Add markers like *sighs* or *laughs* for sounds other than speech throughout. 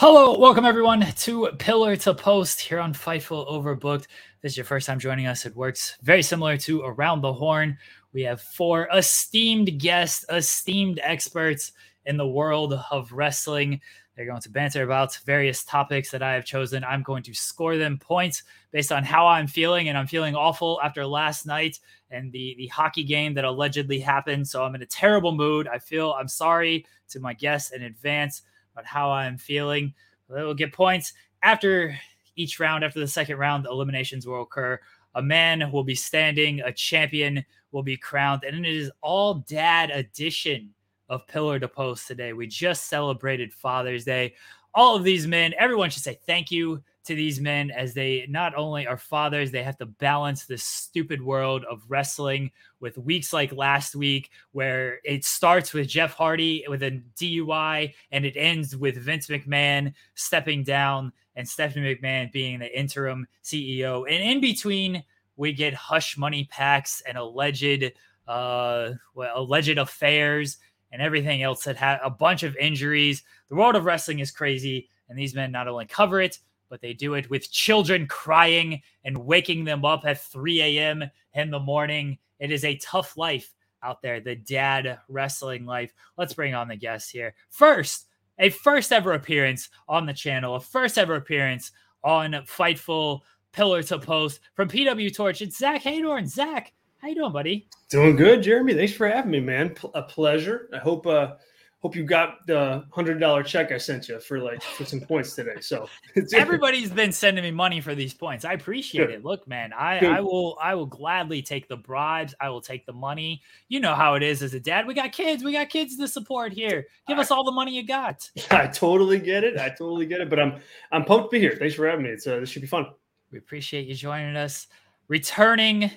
Hello, welcome everyone to Pillar to Post here on Fightful Overbooked. This is your first time joining us. It works very similar to Around the Horn. We have four esteemed guests, esteemed experts in the world of wrestling. They're going to banter about various topics that I have chosen. I'm going to score them points based on how I'm feeling, and I'm feeling awful after last night and the the hockey game that allegedly happened. So I'm in a terrible mood. I feel I'm sorry to my guests in advance about how I'm feeling. They will get points after each round. After the second round, the eliminations will occur. A man will be standing, a champion will be crowned, and it is all dad edition of Pillar to Post today. We just celebrated Father's Day. All of these men, everyone should say thank you to these men as they not only are fathers, they have to balance this stupid world of wrestling with weeks like last week, where it starts with Jeff Hardy with a DUI and it ends with Vince McMahon stepping down and Stephanie McMahon being the interim CEO. And in between, we get hush money packs and alleged uh well, alleged affairs and everything else that had a bunch of injuries. The world of wrestling is crazy, and these men not only cover it, but they do it with children crying and waking them up at 3 a.m. in the morning. It is a tough life out there, the dad wrestling life. Let's bring on the guests here. First, a first ever appearance on the channel, a first ever appearance on Fightful Pillar to Post from PW Torch. It's Zack Heydorn. Zack, how you doing, buddy? Doing good, Jeremy. Thanks for having me, man. P- a pleasure. I hope uh hope you got the hundred dollar check I sent you for like for some points today. So *laughs* everybody's been sending me money for these points. I appreciate Good. it. Look, man, I, I will I will gladly take the bribes. I will take the money. You know how it is as a dad. We got kids. We got kids to support here. Give I, us all the money you got. *laughs* I totally get it. I totally get it. But I'm I'm pumped to be here. Thanks for having me. It's uh, this should be fun. We appreciate you joining us. Returning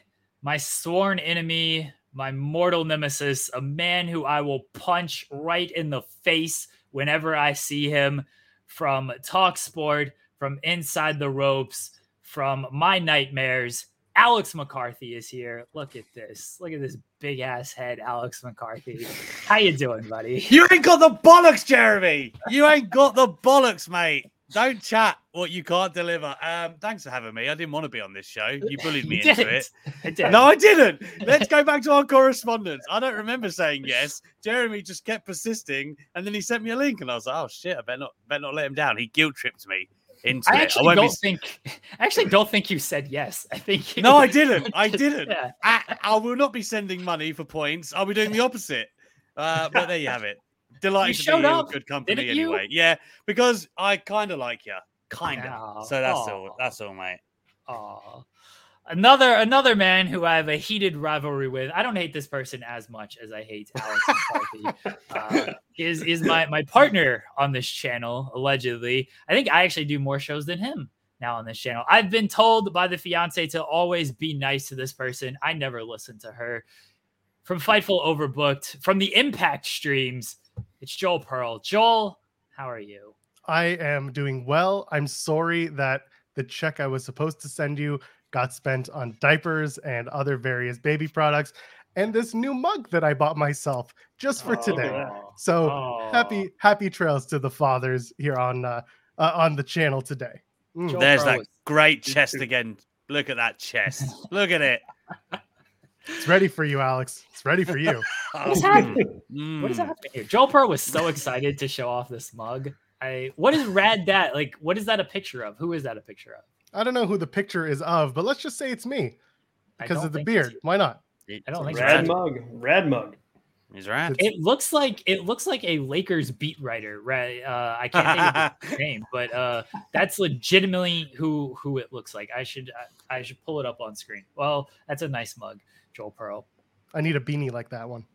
my sworn enemy, my mortal nemesis, a man who I will punch right in the face whenever I see him from Talk Sport, from Inside the Ropes, from my nightmares. Alex McCarthy is here. Look at this. Look at this big ass head, Alex McCarthy. How you doing, buddy? You ain't got the bollocks, Jeremy. You ain't got the bollocks, mate. Don't chat what you can't deliver. Um, thanks for having me. I didn't want to be on this show. You bullied me *laughs* you into it. I no, I didn't. Let's go back to our correspondence. I don't remember saying yes. Jeremy just kept persisting, and then he sent me a link, and I was like, "Oh shit, I better not, better not let him down." He guilt tripped me into I it. actually I don't be... think. *laughs* I actually don't think you said yes. I think. You... No, I didn't. I didn't. Yeah. I, I will not be sending money for points. I'll be doing the opposite. Uh, but there you have it. Delighted you to be up, good company anyway. Yeah, because I kind of like you kind of. so that's all. That's all, mate. Oh, another another man who I have a heated rivalry with. I don't hate this person as much as I hate Alex McCarthy. uh, *laughs* is is my my partner on this channel allegedly? I think I actually do more shows than him now on this channel. I've been told by the fiance to always be nice to this person. I never listen to her. From Fightful Overbooked, from the Impact streams, it's Joel Pearl. Joel, how are you? I am doing well. I'm sorry that the check I was supposed to send you got spent on diapers and other various baby products and this new mug that I bought myself just for oh, today. So oh. happy happy trails to the fathers here on uh, uh on the channel today. Mm. There's that great *laughs* chest again. Look at that chest. Look at it. *laughs* It's ready for you, Alex. It's ready for you. *laughs* What's happening? Mm. What is happening here? Joel Pearl was so excited to show off this mug. I what is Rad that? like? What is that a picture of? Who is that a picture of? I don't know who the picture is of, but let's just say it's me because of the beard. Why not? I don't think rad mug. Rad mug. He's right. It looks like it looks like a Lakers beat writer. Right? Uh, I can't think of his *laughs* name, but uh, that's legitimately who who it looks like. I should I, I should pull it up on screen. Well, that's a nice mug, Joel Pearl. I need a beanie like that one.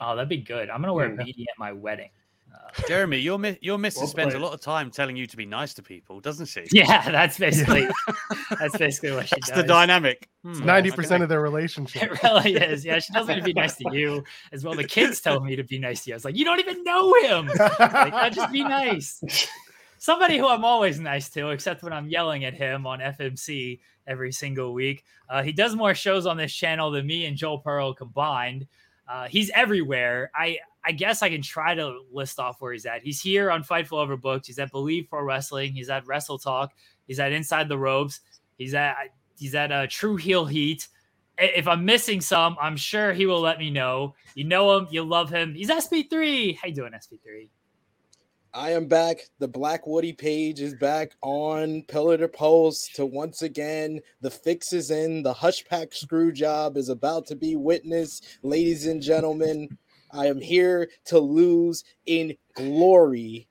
Oh, that'd be good. I'm gonna wear a beanie at my wedding. Uh, Jeremy, your your missus well spends a lot of time telling you to be nice to people, doesn't she? *laughs* Yeah, that's basically *laughs* that's basically what she that's does. the dynamic. Ninety hmm, percent of their relationship. It really is. Yeah, she tells me to be nice to you as well. The kids tell me to be nice to you. I was like, you don't even know him. like, just be nice. *laughs* Somebody who I'm always nice to, except when I'm yelling at him on FMC every single week. Uh, he does more shows on this channel than me and Joel Pearl combined. Uh, he's everywhere. I I guess I can try to list off where he's at. He's here on Fightful Overbooked. He's at BLeav Pro Wrestling. He's at Wrestle Talk. He's at Inside the Ropes. He's at he's at uh, TruHeelHeat. If I'm missing some, I'm sure he will let me know. You know him, you love him. He's SP3. How you doing, SP3? I am back. The Black Woody Paige is back on Pillar to Post to once again. The fix is in. The Hushpack screw job is about to be witnessed. Ladies and gentlemen, I am here to lose in glory,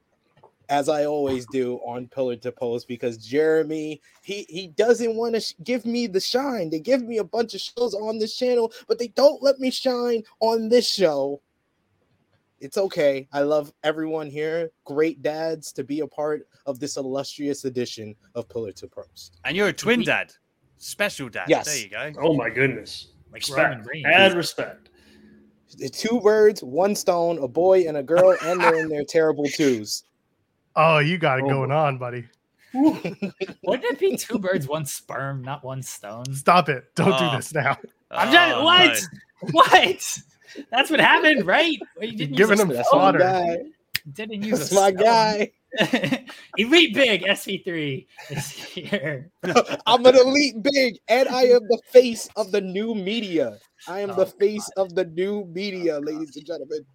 as I always do on Pillar to Post, because Jeremy, he, he doesn't want to sh- give me the shine. They give me a bunch of shows on this channel, but they don't let me shine on this show it's okay. I love everyone here. Great dads to be a part of this illustrious edition of Pillar to Post. And you're a twin dad, special dad. Yes. There you go. Oh my goodness. Like respect. Add respect. The two birds, one stone, a boy and a girl, and they're in their *laughs* terrible twos. Oh, you got it oh. going on, buddy. Wouldn't it be two birds, one sperm, not one stone? Stop it. Don't oh. do this now. I'm just oh, what? No. What? That's what happened, right? You didn't giving him fodder. Guy. Didn't use That's my guy. elite big SP3 is here. *laughs* I'm an elite big, and I am the face of the new media. I am oh, the face God. of the new media, oh, ladies and gentlemen.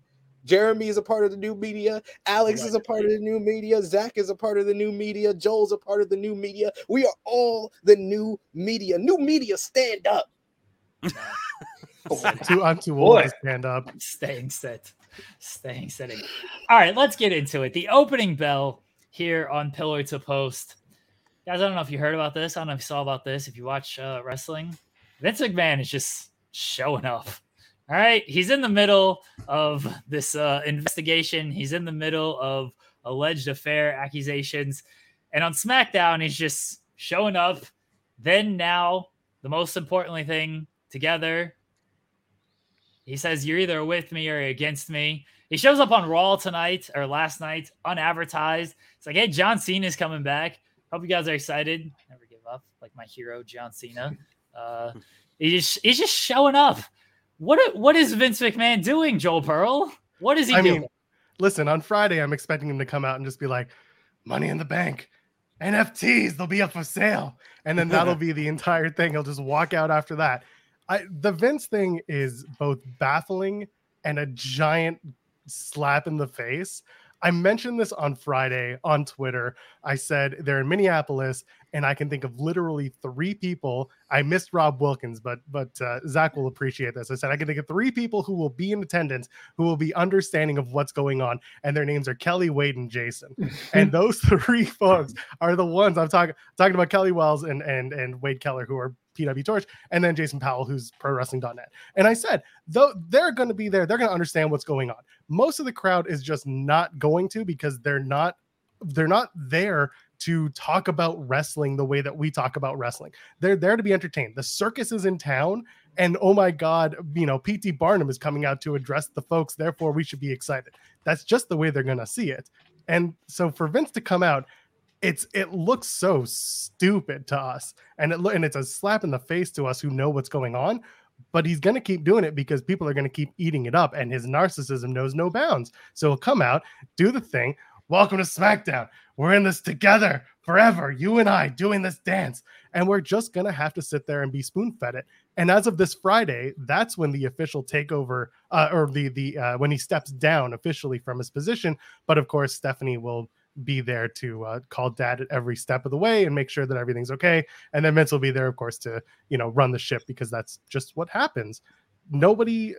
Jeremy is a part of the new media. Alex is a part of the new media. Zack is a part of the new media. Joel's a part of the new media. We are all the new media. New media, stand up. *laughs* I'm *laughs* too, I'm too old to stand up. *laughs* Staying set. Staying sitting. All right, let's get into it. The opening bell here on Pillar to Post. Guys, I don't know if you heard about this. I don't know if you saw about this. If you watch uh, wrestling, Vince McMahon is just showing up. All right, he's in the middle of this uh, investigation. He's in the middle of alleged affair accusations, and on SmackDown, he's just showing up. Then now, the most importantly thing, together he says, You're either with me or against me. He shows up on Raw tonight or last night, unadvertised. It's like, Hey, John Cena's coming back. Hope you guys are excited. Never give up, like my hero, John Cena. *laughs* Uh, he's, he's just showing up. What, what is Vince McMahon doing, Joel Pearl? What is he I doing? Mean, listen, on Friday, I'm expecting him to come out and just be like, Money in the bank. NFTs, they'll be up for sale. And then *laughs* that'll be the entire thing. He'll just walk out after that. I, the Vince thing is both baffling and a giant slap in the face. I mentioned this on Friday on Twitter. I said they're in Minneapolis, and I can think of literally three people. I missed Rob Wilkins, but but uh, Zack will appreciate this. I said I can think of three people who will be in attendance who will be understanding of what's going on, and their names are Kelly, Wade, and Jason. *laughs* and those three folks are the ones I'm talking talking about. Kelly Wells and and and Wade Keller, who are PW Torch, and then Jason Powell, who's pro wrestling.net. And I said, though they're going to be there, they're going to understand what's going on. Most of the crowd is just not going to because they're not they're not there to talk about wrestling the way that we talk about wrestling. They're there to be entertained. The circus is in town, and oh my god, you know, PT Barnum is coming out to address the folks. Therefore, we should be excited. That's just the way they're going to see it. And so for Vince to come out it's it looks so stupid to us. And it and it's a slap in the face to us who know what's going on but he's going to keep doing it because people are going to keep eating it up and his narcissism knows no bounds. So he'll come out do the thing welcome to smackdown. We're in this together forever you and i doing this dance. And we're just going to have to sit there and be spoon fed it. And as of this friday that's when the official takeover uh, or the the uh, when he steps down officially from his position. But of course stephanie will be there to uh, call dad at every step of the way and make sure that everything's okay. And then Vince will be there, of course, to you know run the ship because that's just what happens. Nobody,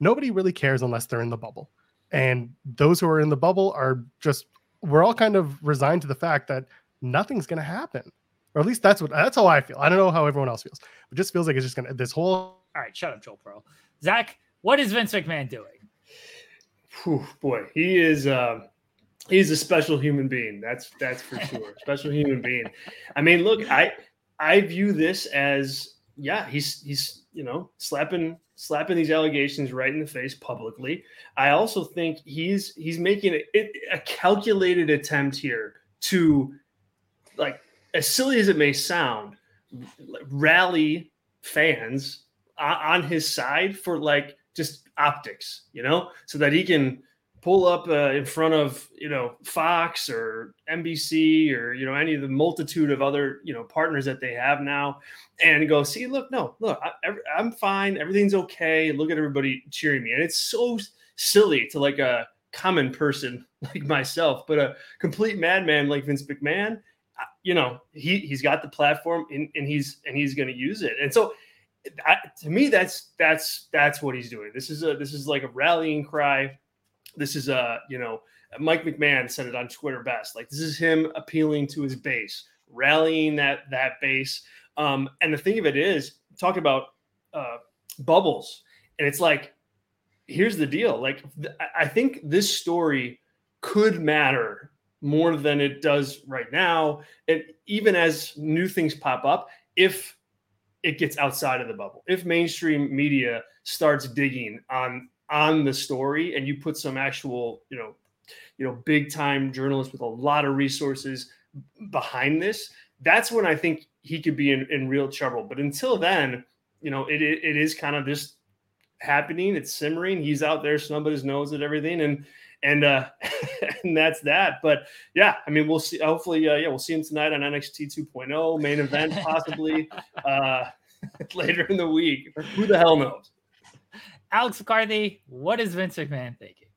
nobody really cares unless they're in the bubble, and those who are in the bubble are just we're all kind of resigned to the fact that nothing's going to happen, or at least that's what that's how I feel. I don't know how everyone else feels. It just feels like it's just going to this whole. All right, shut up, Joel Pro. Zack, what is Vince McMahon doing? Whew, boy, he is. Uh he's a special human being. That's that's for sure. *laughs* special human being. I mean, look, I I view this as yeah, he's he's you know slapping slapping these allegations right in the face publicly. I also think he's he's making a, a calculated attempt here to like as silly as it may sound, rally fans on his side for like just optics, you know, so that he can pull up uh, in front of you know Fox or NBC or you know any of the multitude of other you know partners that they have now, and go see, look, no, look, I, I'm fine, everything's okay. Look at everybody cheering me, and it's so silly to like a common person *laughs* like myself, but a complete madman like Vince McMahon. You know, he he's got the platform and, and he's and he's going to use it, and so. I, to me, that's that's that's what he's doing. This is a this is like a rallying cry this is a you know Mike McMahon said it on Twitter best. Like this is him appealing to his base, rallying that that base. Um, and the thing of it is, talk about uh, bubbles, and it's like, here's the deal. Like th- I think this story could matter more than it does right now, and even as new things pop up, if it gets outside of the bubble, if mainstream media starts digging on on the story and you put some actual, you know, you know, big time journalists with a lot of resources behind this, that's when I think he could be in, in real trouble. But until then, you know, it, it, it is kind of just happening. It's simmering. He's out there snubbing his nose at everything. And, and, uh, *laughs* and that's that. But yeah, I mean, we'll see. Hopefully, uh, yeah, we'll see him tonight on NXT 2.0 main event, possibly, uh, *laughs* later in the week. Who the hell knows? Alex McCarthy, what is Vince McMahon thinking?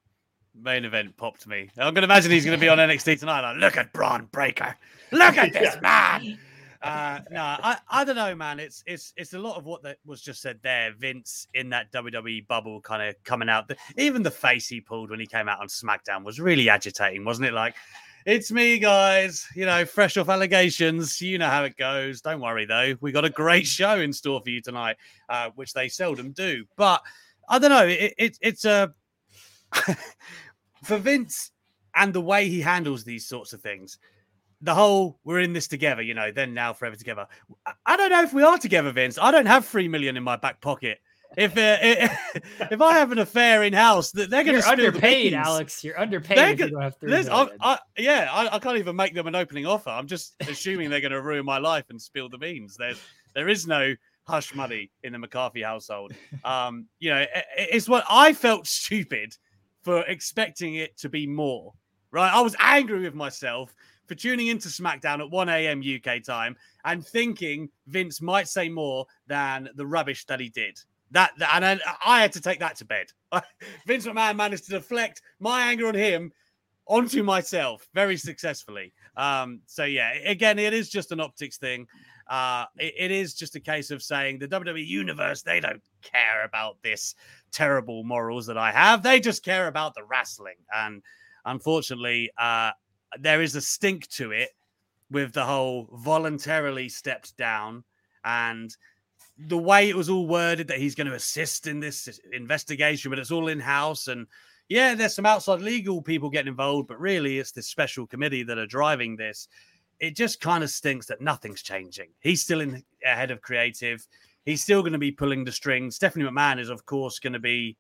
Main event popped me. I'm going to imagine he's going to be on *laughs* NXT tonight. Like, look at Bron Breaker. Look at this *laughs* man. Uh, no, I, I don't know, man. It's it's it's a lot of what that was just said there. Vince in that WWE bubble, kind of coming out. The, even the face he pulled when he came out on SmackDown was really agitating, wasn't it? Like, it's me, guys. You know, fresh off allegations. You know how it goes. Don't worry though. We got a great show in store for you tonight, uh, which they seldom do. But I don't know. It, it it's a *laughs* for Vince and the way he handles these sorts of things. The whole we're in this together, you know, then now forever together. I don't know if we are together, Vince. I don't have three million in my back pocket. If uh, *laughs* if I have an affair in house, they're going to underpaid, Alex. You're underpaid. If you don't have three I, I, yeah, I, I, can't even make them an opening offer. I'm just assuming they're going to ruin my life and spill the beans. There's there is no hush money in the McCarthy household. *laughs* Um, you know, it's what I felt stupid for expecting it to be more. Right, I was angry with myself for tuning into SmackDown at 1 a.m. UK time and thinking Vince might say more than the rubbish that he did. That, that and I had to take that to bed. *laughs* Vince McMahon managed to deflect my anger on him onto myself very successfully. Um, so yeah, again, it is just an optics thing. Uh, it, it is just a case of saying the WWE universe, they don't care about this terrible morals that I have. They just care about the wrestling. And unfortunately, uh, there is a stink to it with the whole voluntarily stepped down and the way it was all worded that he's going to assist in this investigation, but it's all in house. And yeah, there's some outside legal people getting involved, but really it's this special committee that are driving this it just kind of stinks that nothing's changing. He's still in ahead of creative. He's still going to be pulling the strings. Stephanie McMahon is, of course, going to be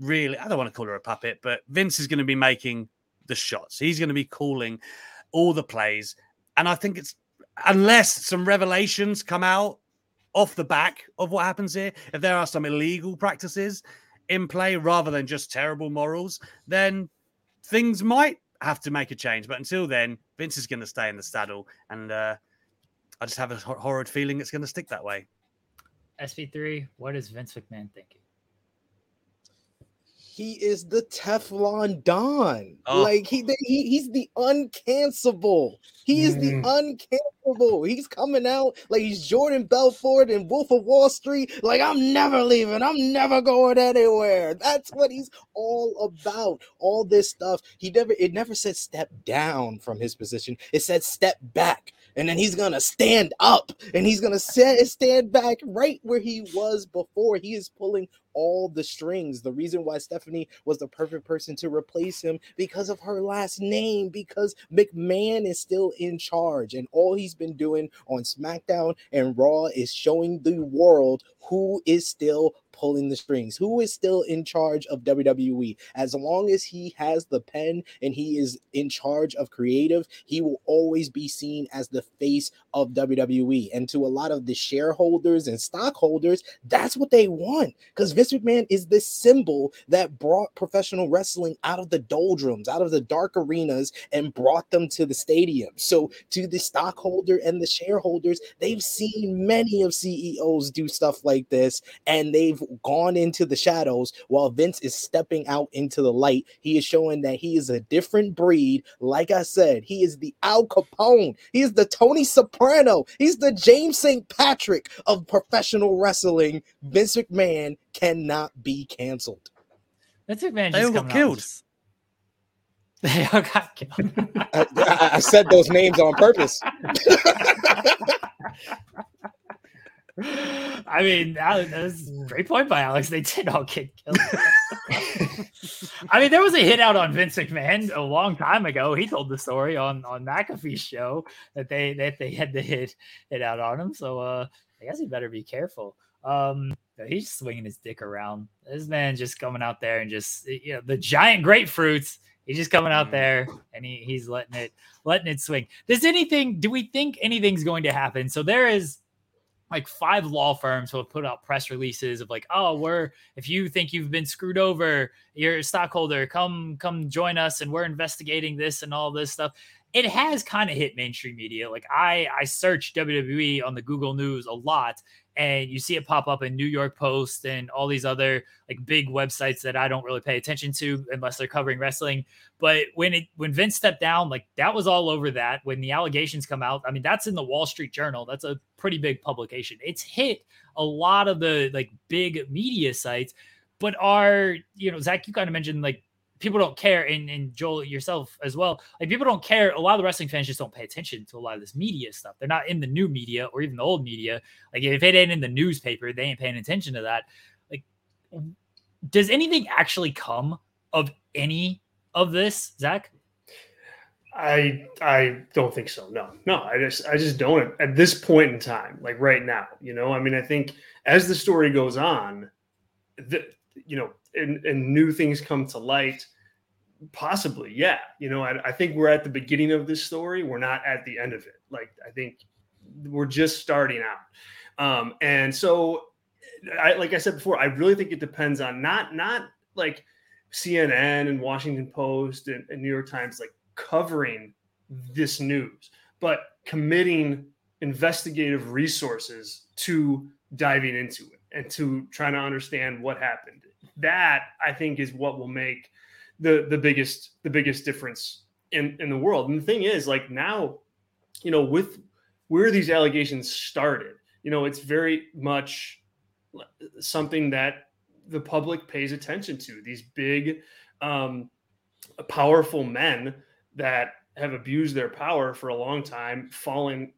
really, I don't want to call her a puppet, but Vince is going to be making the shots. He's going to be calling all the plays. And I think it's, unless some revelations come out off the back of what happens here, if there are some illegal practices in play rather than just terrible morals, then things might have to make a change. But until then, Vince is going to stay in the saddle, and uh, I just have a horrid feeling it's going to stick that way. SP3, what is Vince McMahon thinking? He is the Teflon Don. Oh. Like he, he he's the uncancelable. He is the mm. uncancelable. He's coming out like he's Jordan Belfort and Wolf of Wall Street. Like I'm never leaving. I'm never going anywhere. That's what he's all about. All this stuff. He never it never said step down from his position. It said step back and then he's gonna stand up and he's gonna set, stand back right where he was before. He is pulling all the strings. The reason why Stephanie was the perfect person to replace him because of her last name, because McMahon is still in charge, and all he's been doing on SmackDown and Raw is showing the world who is still pulling the strings? Who is still in charge of WWE? As long as he has the pen and he is in charge of creative, he will always be seen as the face of WWE. And to a lot of the shareholders and stockholders, that's what they want because Vince McMahon is the symbol that brought professional wrestling out of the doldrums, out of the dark arenas, and brought them to the stadium. So, to the stockholder and the shareholders, they've seen many of CEOs do stuff like this, and they've gone into the shadows while Vince is stepping out into the light. He is showing that he is a different breed. Like I said, he is the Al Capone, he is the Tony Soprano, he's the James St. Patrick of professional wrestling. Vince McMahon cannot be canceled. Vince McMahon they all got killed. *laughs* They all got killed. I, I said those names on purpose. *laughs* I mean, that was a great point by Alex. They did all get killed. *laughs* I mean, there was a hit out on Vince McMahon a long time ago. He told the story on on McAfee's show that they that they had to hit it out on him. So uh, I guess he better be careful. Um, he's swinging his dick around. This man just coming out there and just you know the giant grapefruits He's just coming out mm. there and he, he's letting it letting it swing. Does anything? Do we think anything's going to happen? So there is like five law firms who have put out press releases of like, oh, we're if you think you've been screwed over, you're a stockholder, come come join us, and we're investigating this and all this stuff. It has kind of hit mainstream media. Like I I search WWE on the Google News a lot, and you see it pop up in New York Post and all these other like big websites that I don't really pay attention to unless they're covering wrestling. But when it when Vince stepped down, like that was all over that. When the allegations come out, I mean that's in the Wall Street Journal. That's a pretty big publication. It's hit a lot of the like big media sites, but are you know Zack? You kind of mentioned like people don't care, and, and Joel yourself as well. Like people don't care. A lot of the wrestling fans just don't pay attention to a lot of this media stuff. They're not in the new media or even the old media. Like if it ain't in the newspaper, they ain't paying attention to that. Like, does anything actually come of any of this, Zack? I I don't think so. No, no. I just I just don't at this point in time, like right now. You know, I mean, I think as the story goes on, the you know, and, and new things come to light possibly yeah. You know I, I, think we're at the beginning of this story. We're not at the end of it. Like i think we're just starting out. Um and so i like i said before i really think it depends on not not like cnn and washington post and, and new york times like covering this news but committing investigative resources to diving into it and to trying to understand what happened. That I think is what will make the the biggest the biggest difference in in the world. And the thing is, like now, you know, with where these allegations started, you know, it's very much something that the public pays attention to. These big, um, powerful men that have abused their power for a long time, falling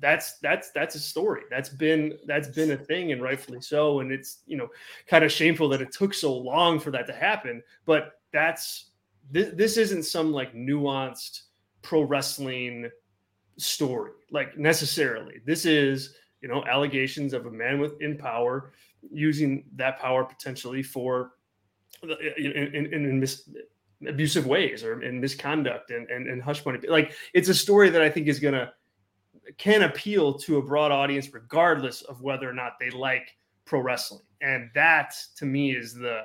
that's that's that's a story that's been that's been a thing and rightfully so and it's you know kind of shameful that it took so long for that to happen but that's this, this isn't some like nuanced pro wrestling story like necessarily. This is you know allegations of a man with in power using that power potentially for uh, in, in, in mis, abusive ways or in misconduct and, and and hush money. Like it's a story that i think is to can appeal to a broad audience regardless of whether or not they like pro wrestling. And that to me is the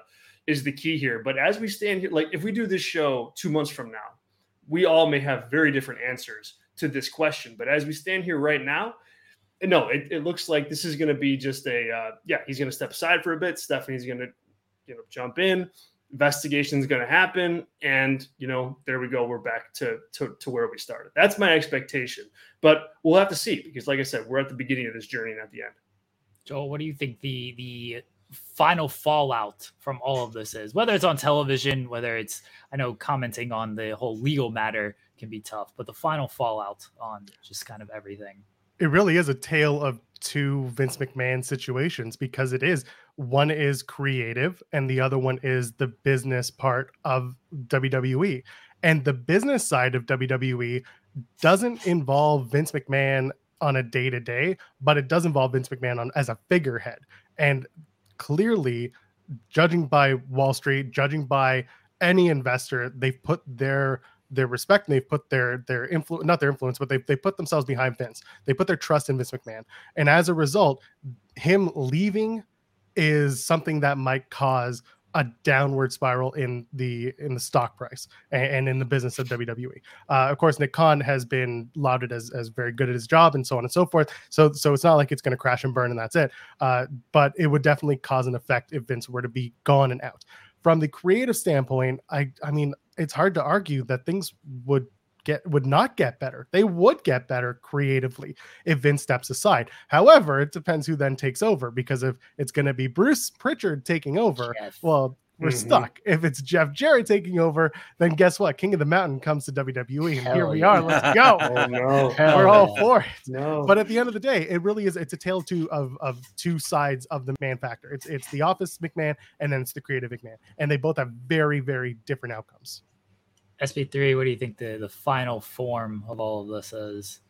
is the key here. But as we stand here like if we do this show two months from now we all may have very different answers to this question. But as we stand here right now no it, it looks like this is going to be just a uh, yeah he's going to step aside for a bit. Stephanie's going to you know jump in. Investigation is going to happen. And you know there we go. We're back to, to to where we started. That's my expectation. But we'll have to see because like i said we're at the beginning of this journey not the end. Joel what do you think the the final fallout from all of this is whether it's on television whether it's i know commenting on the whole legal matter can be tough but the final fallout on just kind of everything it really is a tale of two Vince McMahon situations because it is one is creative and the other one is the business part of WWE. And the business side of WWE doesn't involve Vince McMahon on a day to day, but it does involve Vince McMahon on as a figurehead. And clearly, judging by Wall Street, judging by any investor, they've put their their respect and they've put their their influence not their influence but they they put themselves behind Vince. They put their trust in Vince McMahon. And as a result, him leaving is something that might cause a downward spiral in the in the stock price and, and in the business of WWE. Uh, of course, Nick Khan has been lauded as, as very good at his job and so on and so forth. So so it's not like it's going to crash and burn and that's it. Uh, but it would definitely cause an effect if Vince were to be gone and out. From the creative standpoint, I I mean it's hard to argue that things would get would not get better. They would get better creatively if Vince steps aside. However, it depends who then takes over because if it's going to be Bruce Pritchard taking over, Jeff. well, we're mm-hmm. stuck. If it's Jeff Jarrett taking over, then guess what? King of the Mountain comes to WWE, and Hell here we yeah. are. Let's go. *laughs* oh, no. We're all for it. No. But at the end of the day, it really is. It's a tale two of of two sides of the man factor. It's it's the office McMahon, and then it's the creative McMahon, and they both have very very different outcomes. SP3, what do you think the, the final form of all of this is?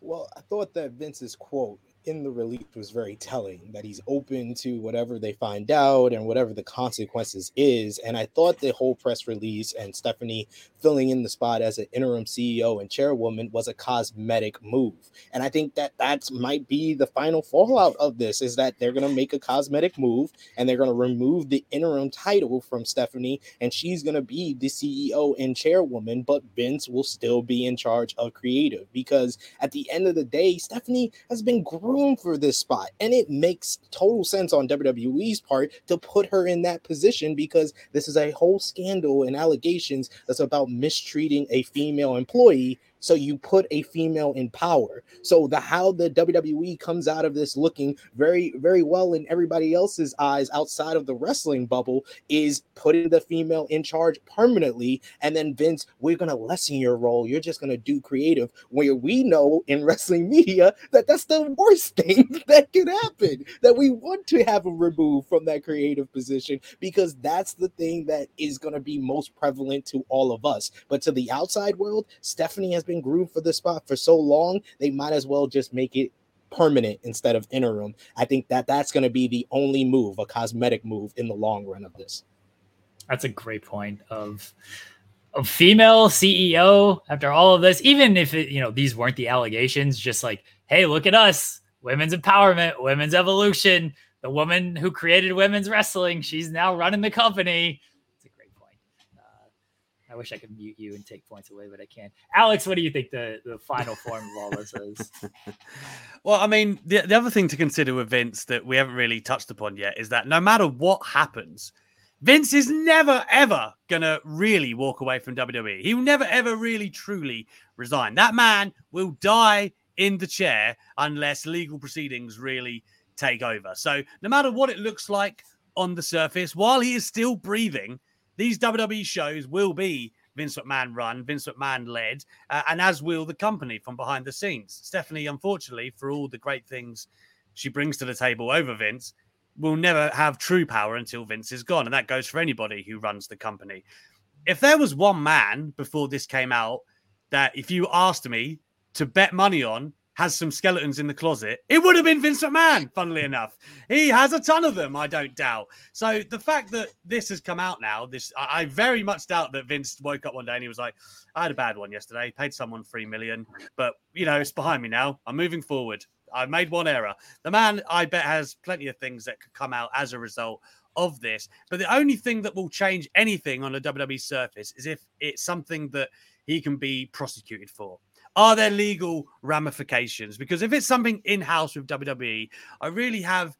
Well, I thought that Vince's quote in the release was very telling that he's open to whatever they find out and whatever the consequences is. And I thought the whole press release and Stephanie filling in the spot as an interim CEO and chairwoman was a cosmetic move. And I think that that might be the final fallout of this is that they're going to make a cosmetic move and they're going to remove the interim title from Stephanie and she's going to be the CEO and chairwoman, but Vince will still be in charge of creative because at the end of the day, Stephanie has been room for this spot. And it makes total sense on WWE's part to put her in that position because this is a whole scandal and allegations that's about mistreating a female employee so you put a female in power. So the how the WWE comes out of this looking very, very well in everybody else's eyes outside of the wrestling bubble is putting the female in charge permanently. And then Vince, we're gonna lessen your role. You're just gonna do creative. Where we know in wrestling media that that's the worst *laughs* thing that could happen. That we want to have him removed from that creative position because that's the thing that is gonna be most prevalent to all of us. But to the outside world, Stephanie has been been for this spot for so long, they might as well just make it permanent instead of interim. I think that that's going to be the only move, a cosmetic move in the long run of this. That's a great point of a female CEO after all of this, even if it, you know, these weren't the allegations, just like, hey, look at us, women's empowerment, women's evolution, the woman who created women's wrestling, she's now running the company. I wish I could mute you and take points away, but I can't. Alex, what do you think the, the final form of all this is? *laughs* well, I mean, the, the other thing to consider with Vince that we haven't really touched upon yet is that no matter what happens, Vince is never ever gonna really walk away from WWE. He will never ever really truly resign. That man will die in the chair unless legal proceedings really take over. So no matter what it looks like on the surface, while he is still breathing, these WWE shows will be Vince McMahon run, Vince McMahon led, uh, and as will the company from behind the scenes. Stephanie, unfortunately, for all the great things she brings to the table over Vince, will never have true power until Vince is gone. And that goes for anybody who runs the company. If there was one man before this came out that if you asked me to bet money on has some skeletons in the closet, it would have been Vince McMahon, funnily enough. He has a ton of them, I don't doubt. So the fact that this has come out now, this I, I very much doubt that Vince woke up one day and he was like, I had a bad one yesterday, paid someone three million, but you know, it's behind me now. I'm moving forward. I made one error. The man, I bet, has plenty of things that could come out as a result of this. But the only thing that will change anything on a WWE surface is if it's something that he can be prosecuted for. Are there legal ramifications? Because if it's something in house with WWE, I really have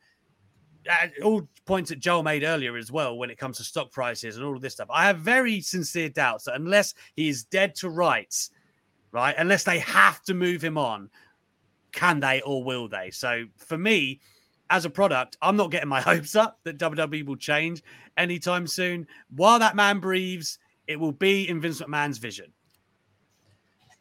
uh, all points that Joel made earlier as well when it comes to stock prices and all of this stuff. I have very sincere doubts that unless he is dead to rights, right, unless they have to move him on, can they or will they? So for me, as a product, I'm not getting my *laughs* hopes up that WWE will change anytime soon. While that man breathes, it will be in Vince McMahon's vision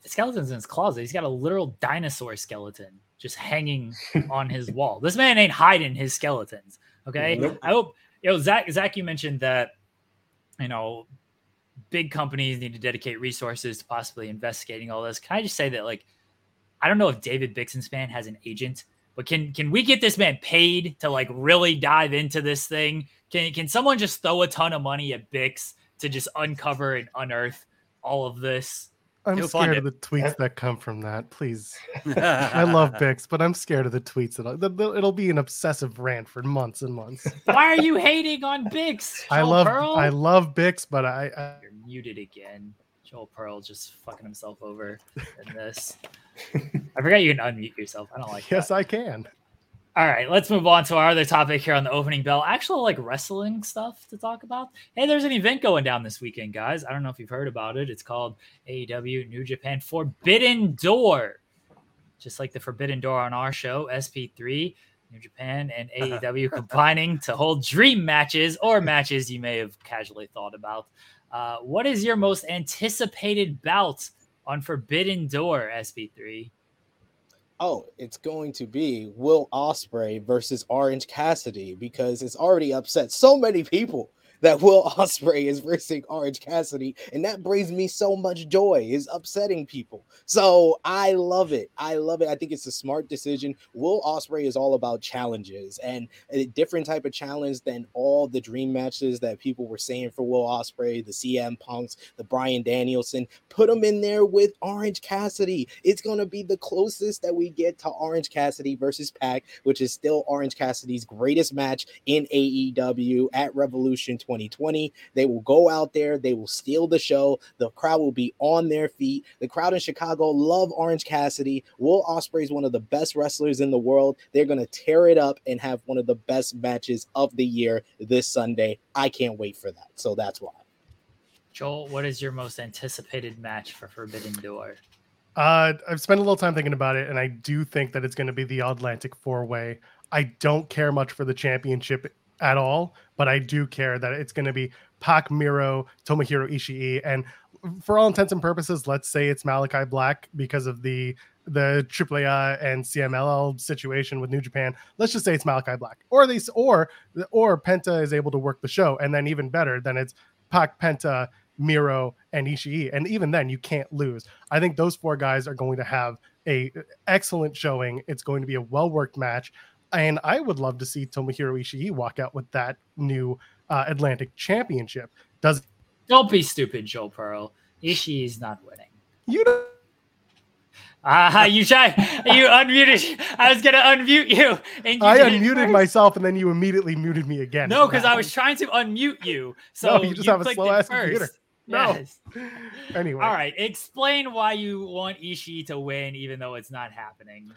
skeletons in his closet. He's got a literal dinosaur skeleton just hanging *laughs* on his wall. This man ain't hiding his skeletons. Okay. Nope. I hope you know Zack. Zack, you mentioned that you know big companies need to dedicate resources to possibly investigating all this. Can I just say that like I don't know if David Bixenspan has an agent but can can we get this man paid to like really dive into this thing? Can can someone just throw a ton of money at Bix to just uncover and unearth all of this? I'm You'll scared of the tweets that come from that. Please, *laughs* I love Bix, but I'm scared of the tweets. That it'll be an obsessive rant for months and months. *laughs* Why are you hating on Bix? Joel I love Pearl? I love Bix, but I, I you're muted again. Joel Pearl just fucking himself over in this. *laughs* I forgot you can unmute yourself. I don't like. Yes, that. I can. All right, let's move on to our other topic here on the opening bell. Actual like wrestling stuff to talk about. Hey, there's an event going down this weekend, guys. I don't know if you've heard about it. It's called AEW New Japan Forbidden Door. Just like the Forbidden Door on our show, SP3, New Japan and *laughs* AEW combining to hold dream matches or matches you may have casually thought about. Uh, what is your most anticipated bout on Forbidden Door, SP3? Oh, it's going to be Will Ospreay versus Orange Cassidy because it's already upset so many people that Will *laughs* Ospreay is versing Orange Cassidy, and that brings me so much joy. Is upsetting people, so I love it. I love it. I think it's a smart decision. Will Ospreay is all about challenges and a different type of challenge than all the dream matches that people were saying for Will Ospreay, the CM Punks, the Bryan Danielson. Put them in there with Orange Cassidy. It's gonna be the closest that we get to Orange Cassidy versus Pac, which is still Orange Cassidy's greatest match in AEW at Revolution 20. 2020. They will go out there, they will steal the show. The crowd will be on their feet. The crowd in Chicago love Orange Cassidy. Will Ospreay is one of the best wrestlers in the world. They're going to tear it up and have one of the best matches of the year this Sunday. I can't wait for that. So that's why. Joel, what is your most anticipated match for Forbidden Door? Uh, I've spent a little time thinking about it, and I do think that it's going to be the Atlantic Four Way. I don't care much for the championship at all, but I do care that it's going to be Pac Miro, Tomohiro Ishii, and for all intents and purposes, let's say it's Malachi Black because of the the AAA and CMLL situation with New Japan. Let's just say it's Malachi Black, or they or or Penta is able to work the show, and then even better, then it's Pac Penta. Miro and Ishii, and even then you can't lose. I think those four guys are going to have a excellent showing. It's going to be a well worked match and I would love to see Tomohiro Ishii walk out with that new uh, Atlantic Championship. Does don't be stupid, Joe Pearl. Ishii is not winning. You know. Ah, uh, you try. You unmuted. I was gonna unmute you. And you I unmuted myself, and then you immediately muted me again. No, because I was trying to unmute you. So no, you just you have a slow ass computer. No. Yes. *laughs* anyway. All right. Explain why you want Ishii to win, even though it's not happening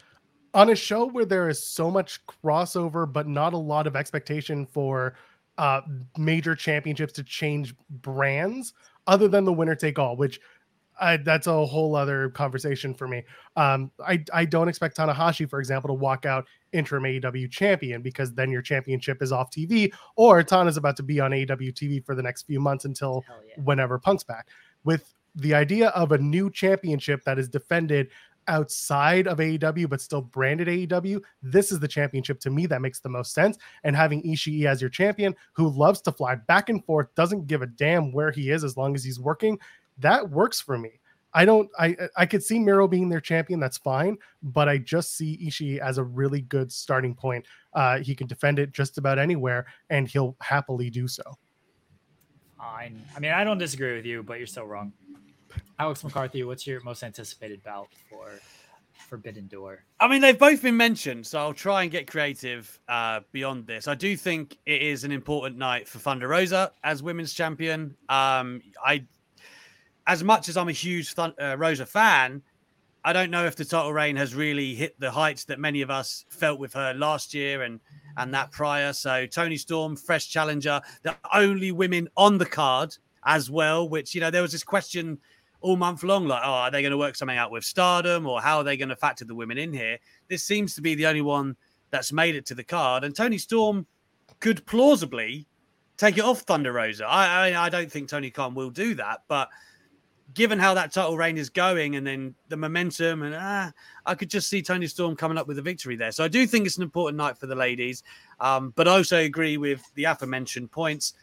on a show where there is so much crossover, but not a lot of expectation for uh, major championships to change brands other than the winner take all, which I, that's a whole other conversation for me. Um, I, I don't expect Tanahashi, for example, to walk out interim AEW champion because then your championship is off TV, or Tana's about to be on AEW TV for the next few months until yeah. whenever Punk's back. With the idea of a new championship that is defended outside of AEW but still branded AEW, this is the championship to me that makes the most sense. And having Ishii as your champion who loves to fly back and forth, doesn't give a damn where he is as long as he's working, that works for me. I don't I I could see Miro being their champion, that's fine, but I just see Ishii as a really good starting point. Uh, he can defend it just about anywhere and he'll happily do so. Fine. I mean, I don't disagree with you, but you're still wrong. Alex McCarthy, what's your most anticipated bout for Forbidden Door? I mean, they've both been mentioned, so I'll try and get creative uh, beyond this. I do think it is an important night for Thunder Rosa as women's champion. Um, I, as much as I'm a huge uh, Rosa fan, I don't know if the title reign has really hit the heights that many of us felt with her last year and and that prior. So Toni Storm, fresh challenger, the only women on the card as well. Which you know there was this question all month long, like, oh, are they going to work something out with Stardom or how are they going to factor the women in here? This seems to be the only one that's made it to the card, and Toni Storm could plausibly take it off Thunder Rosa. I, I, I don't think Tony Khan will do that, but given how that title reign is going and then the momentum and ah, I could just see Toni Storm coming up with a victory there. So I do think it's an important night for the ladies, um, but I also agree with the aforementioned points.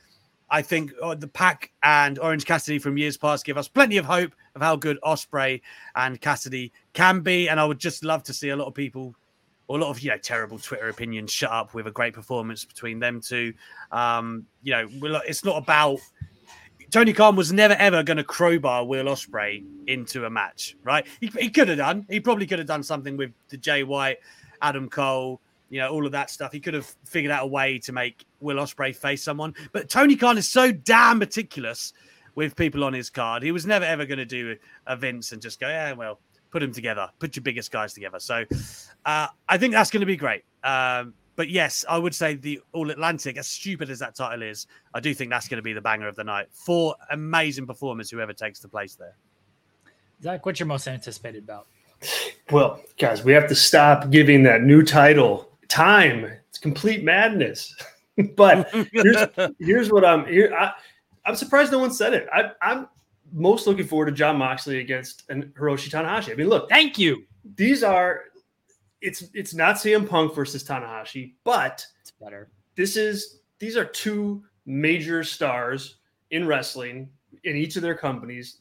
I think uh, the Pac and Orange Cassidy from years past give us plenty of hope of how good Ospreay and Cassidy can be. And I would just love to see a lot of people or a lot of you know terrible Twitter opinions shut up with a great performance between them two. Um, you know, it's not about Tony Khan was never ever going to crowbar Will Ospreay into a match, right? He, he could have done. He probably could have done something with the Jay White, Adam Cole, you know, all of that stuff. He could have figured out a way to make Will Ospreay face someone. But Tony Khan is so damn meticulous with people on his card. He was never ever going to do a Vince and just go, yeah, well, put them together, put your biggest guys together. So uh, I think that's going to be great. Um, but yes, I would say the All Atlantic, as stupid as that title is, I do think that's going to be the banger of the night. Four amazing performers, whoever takes the place there. Zack, what's your most anticipated bout? Well, guys, we have to stop giving that new title time. It's complete madness. *laughs* but here's, *laughs* here's, what I'm here. I, am surprised no one said it. I, I'm most looking forward to Jon Moxley against and Hiroshi Tanahashi. I mean, look, thank you. These are it's it's not CM Punk versus Tanahashi, but it's better. This is these are two major stars in wrestling in each of their companies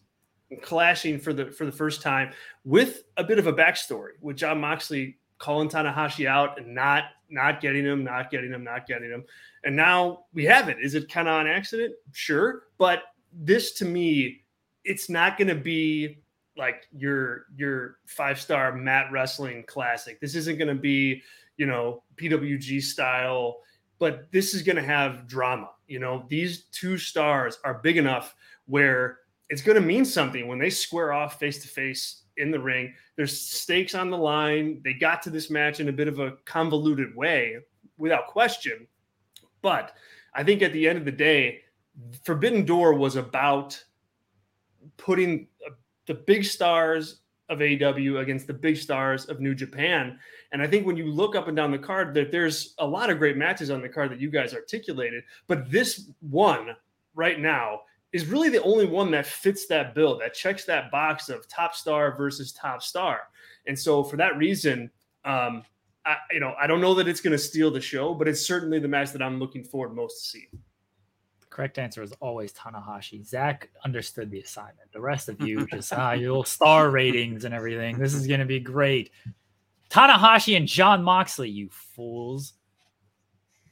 clashing for the for the first time with a bit of a backstory with Jon Moxley calling Tanahashi out and not not getting him, not getting him, not getting him. And now we have it. Is it kind of on accident? Sure. But this to me it's not going to be like your your five star mat wrestling classic. This isn't going to be you know PWG style, but this is going to have drama. You know these two stars are big enough where it's going to mean something when they square off face to face in the ring. There's stakes on the line. They got to this match in a bit of a convoluted way, without question. But I think at the end of the day, Forbidden Door was about putting uh, the big stars of AEW against the big stars of New Japan. And I think when you look up and down the card, that there's a lot of great matches on the card that you guys articulated. But this one right now is really the only one that fits that bill, that checks that box of top star versus top star. And so for that reason, um, I, you know, I don't know that it's going to steal the show, but it's certainly the match that I'm looking forward most to see The correct answer is always Tanahashi. Zack understood the assignment. The rest of you just *laughs* ah, your little star ratings and everything. This is gonna be great. Tanahashi and Jon Moxley, you fools.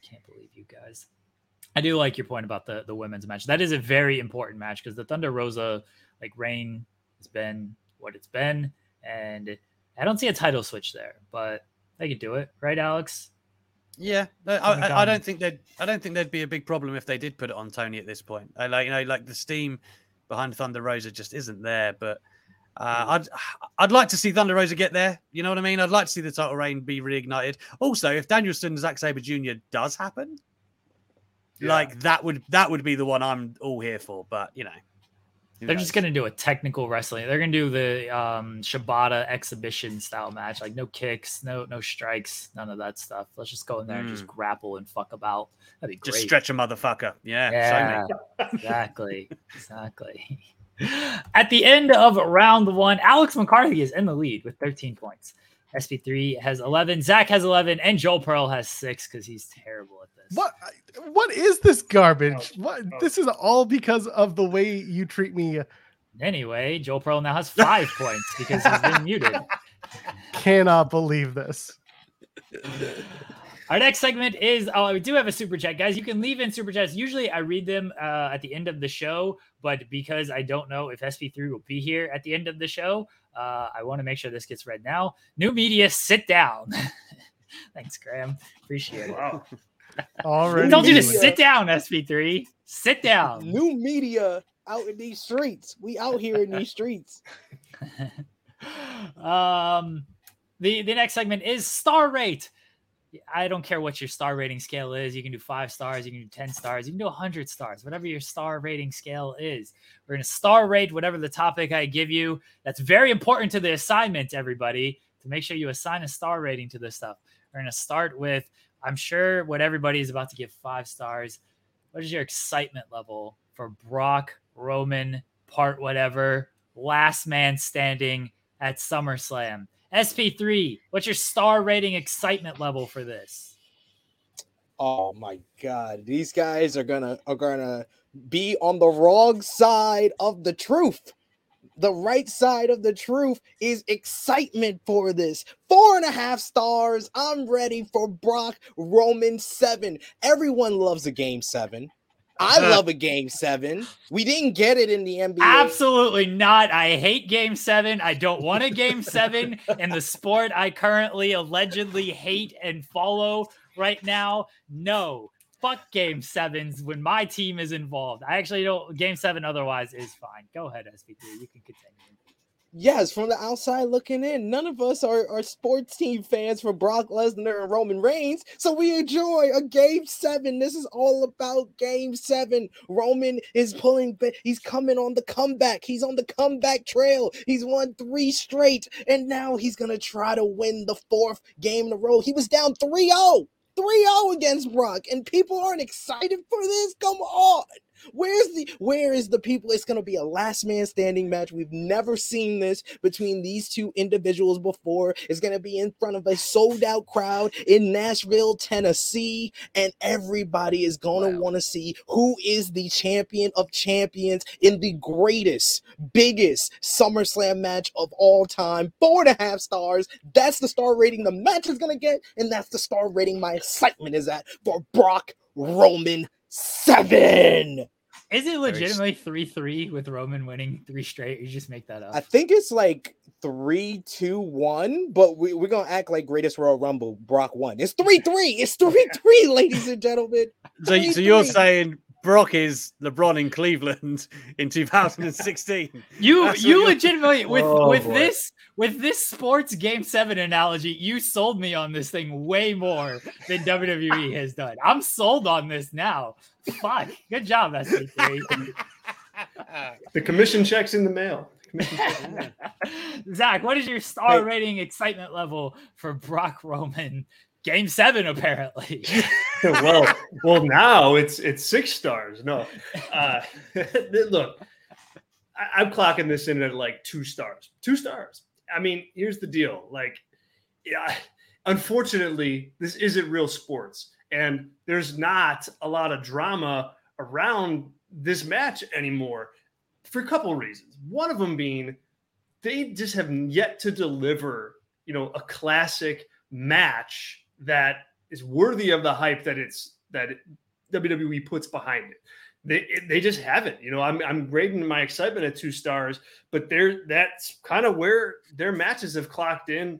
Can't believe you guys. I do like your point about the the women's match. That is a very important match because the Thunder Rosa like reign has been what it's been, and I don't see a title switch there, but they could do it, right, Alex? Yeah, I, I, I, don't think they'd. I don't think there'd be a big problem if they did put it on Toni at this point. I like you know, like the steam behind Thunder Rosa just isn't there. But uh, I'd I'd like to see Thunder Rosa get there. You know what I mean? I'd like to see the title reign be reignited. Also, if Danielson Zack Sabre Jr. does happen, yeah. like that would that would be the one I'm all here for. But you know, they're just gonna do a technical wrestling. They're gonna do the um, Shibata exhibition style match, like no kicks, no no strikes, none of that stuff. Let's just go in there mm. and just hmm. grapple and fuck about. That'd be great. Just stretch a motherfucker. Yeah, yeah *laughs* exactly, exactly. *laughs* At the end of round one, Alex McCarthy is in the lead with 13 points. SP3 has 11, Zack has 11, and Joel Pearl has six because he's terrible at this. What? What is this garbage? Oh, what? Oh. This is all because of the way you treat me. Anyway, Joel Pearl now has five *laughs* points because he's been muted. Cannot believe this. *laughs* Our next segment is oh, we do have a super chat, guys. You can leave in super chats. Usually, I read them uh, at the end of the show, but because I don't know if SP3 will be here at the end of the show, uh, I want to make sure this gets read now. New media, sit down. *laughs* Thanks, Graham. Appreciate it. Wow. *laughs* Already. Don't you to sit down, SP3. Sit down. New media out in these streets. We out here in these streets. *laughs* um, the the next segment is star rate. I don't care what your star rating scale is. You can do five stars, you can do 10 stars, you can do 100 stars, whatever your star rating scale is. We're going to star rate whatever the topic I give you. That's very important to the assignment, everybody, to make sure you assign a star rating to this stuff. We're going to start with I'm sure what everybody is about to give five stars. What is your excitement level for Brock, Roman, part whatever, last man standing at SummerSlam? SP3, what's your star rating excitement level for this? Oh my god, these guys are gonna are gonna be on the wrong side of the truth. the right side of the truth is excitement for this. Four and a half stars. I'm ready for Brock Roman seven. Everyone loves a game seven. I uh, love a game seven. We didn't get it in the NBA. Absolutely not. I hate game seven. I don't want a game seven in the sport I currently allegedly hate and follow right now. No, fuck game sevens when my team is involved. I actually don't. Game seven otherwise is fine. Go ahead, SP3. You can continue. Yes, from the outside looking in, none of us are, are sports team fans for Brock Lesnar and Roman Reigns, so we enjoy a game seven. This is all about game seven. Roman is pulling, he's coming on the comeback. He's on the comeback trail. He's won three straight, and now he's gonna try to win the fourth game in a row. He was down 3 0. 3 0 against Brock, and people aren't excited for this? Come on. Where's the where is the people? It's gonna be a last man standing match. We've never seen this between these two individuals before. It's gonna be in front of a sold out crowd in Nashville, Tennessee, and everybody is gonna wow. want to see who is the champion of champions in the greatest, biggest SummerSlam match of all time. Four and a half stars. That's the star rating the match is gonna get, and that's the star rating my excitement is at for Brock Roman seven. Is it legitimately three three with Roman winning three straight? You just make that up. I think it's like three two one, but we, we're gonna act like greatest Royal Rumble Brock won. It's three three. It's three three, *laughs* ladies and gentlemen. So, so you're saying Brock is LeBron in Cleveland *laughs* in 2016. You That's you legitimately *laughs* with oh, with boy. this with this sports game seven analogy, you sold me on this thing way more than WWE *laughs* has done. I'm sold on this now. Fuck. Good job, SP3. the commission checks in the mail. Zack, what is your star hey. rating excitement level for Brock Roman Game seven, apparently. *laughs* well, well, now it's it's six stars. No, uh, *laughs* look, I, am clocking this in at like two stars. Two stars. I mean, here's the deal. Like, yeah, unfortunately, this isn't real sports, and there's not a lot of drama around this match anymore for a couple reasons. One of them being they just have yet to deliver, you know, a classic match that is worthy of the hype that it's that WWE puts behind it. They they just haven't. You know, I'm I'm rating my excitement at two stars, but they're that's kind of where their matches have clocked in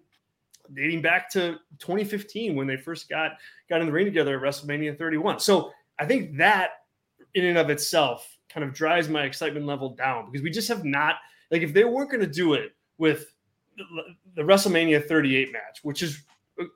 dating back to 2015 when they first got got in the ring together at WrestleMania 31. So I think that in and of itself kind of drives my excitement level down because we just have not like if they weren't going to do it with the WrestleMania 38 match, which is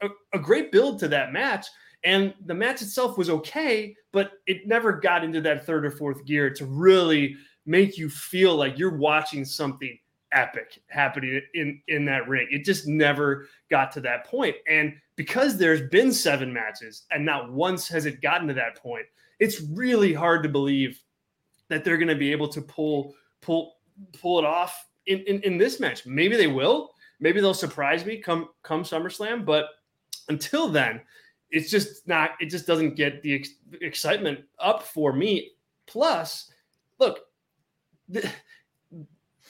a, a great build to that match. And the match itself was okay, but it never got into that third or fourth gear to really make you feel like you're watching something epic happening in in that ring. It just never got to that point. And because there's been seven matches and not once has it gotten to that point, it's really hard to believe that they're going to be able to pull pull pull it off in, in, in this match. Maybe they will. Maybe they'll surprise me come come SummerSlam, but until then, it's just not. It just doesn't get the ex- excitement up for me. Plus, look,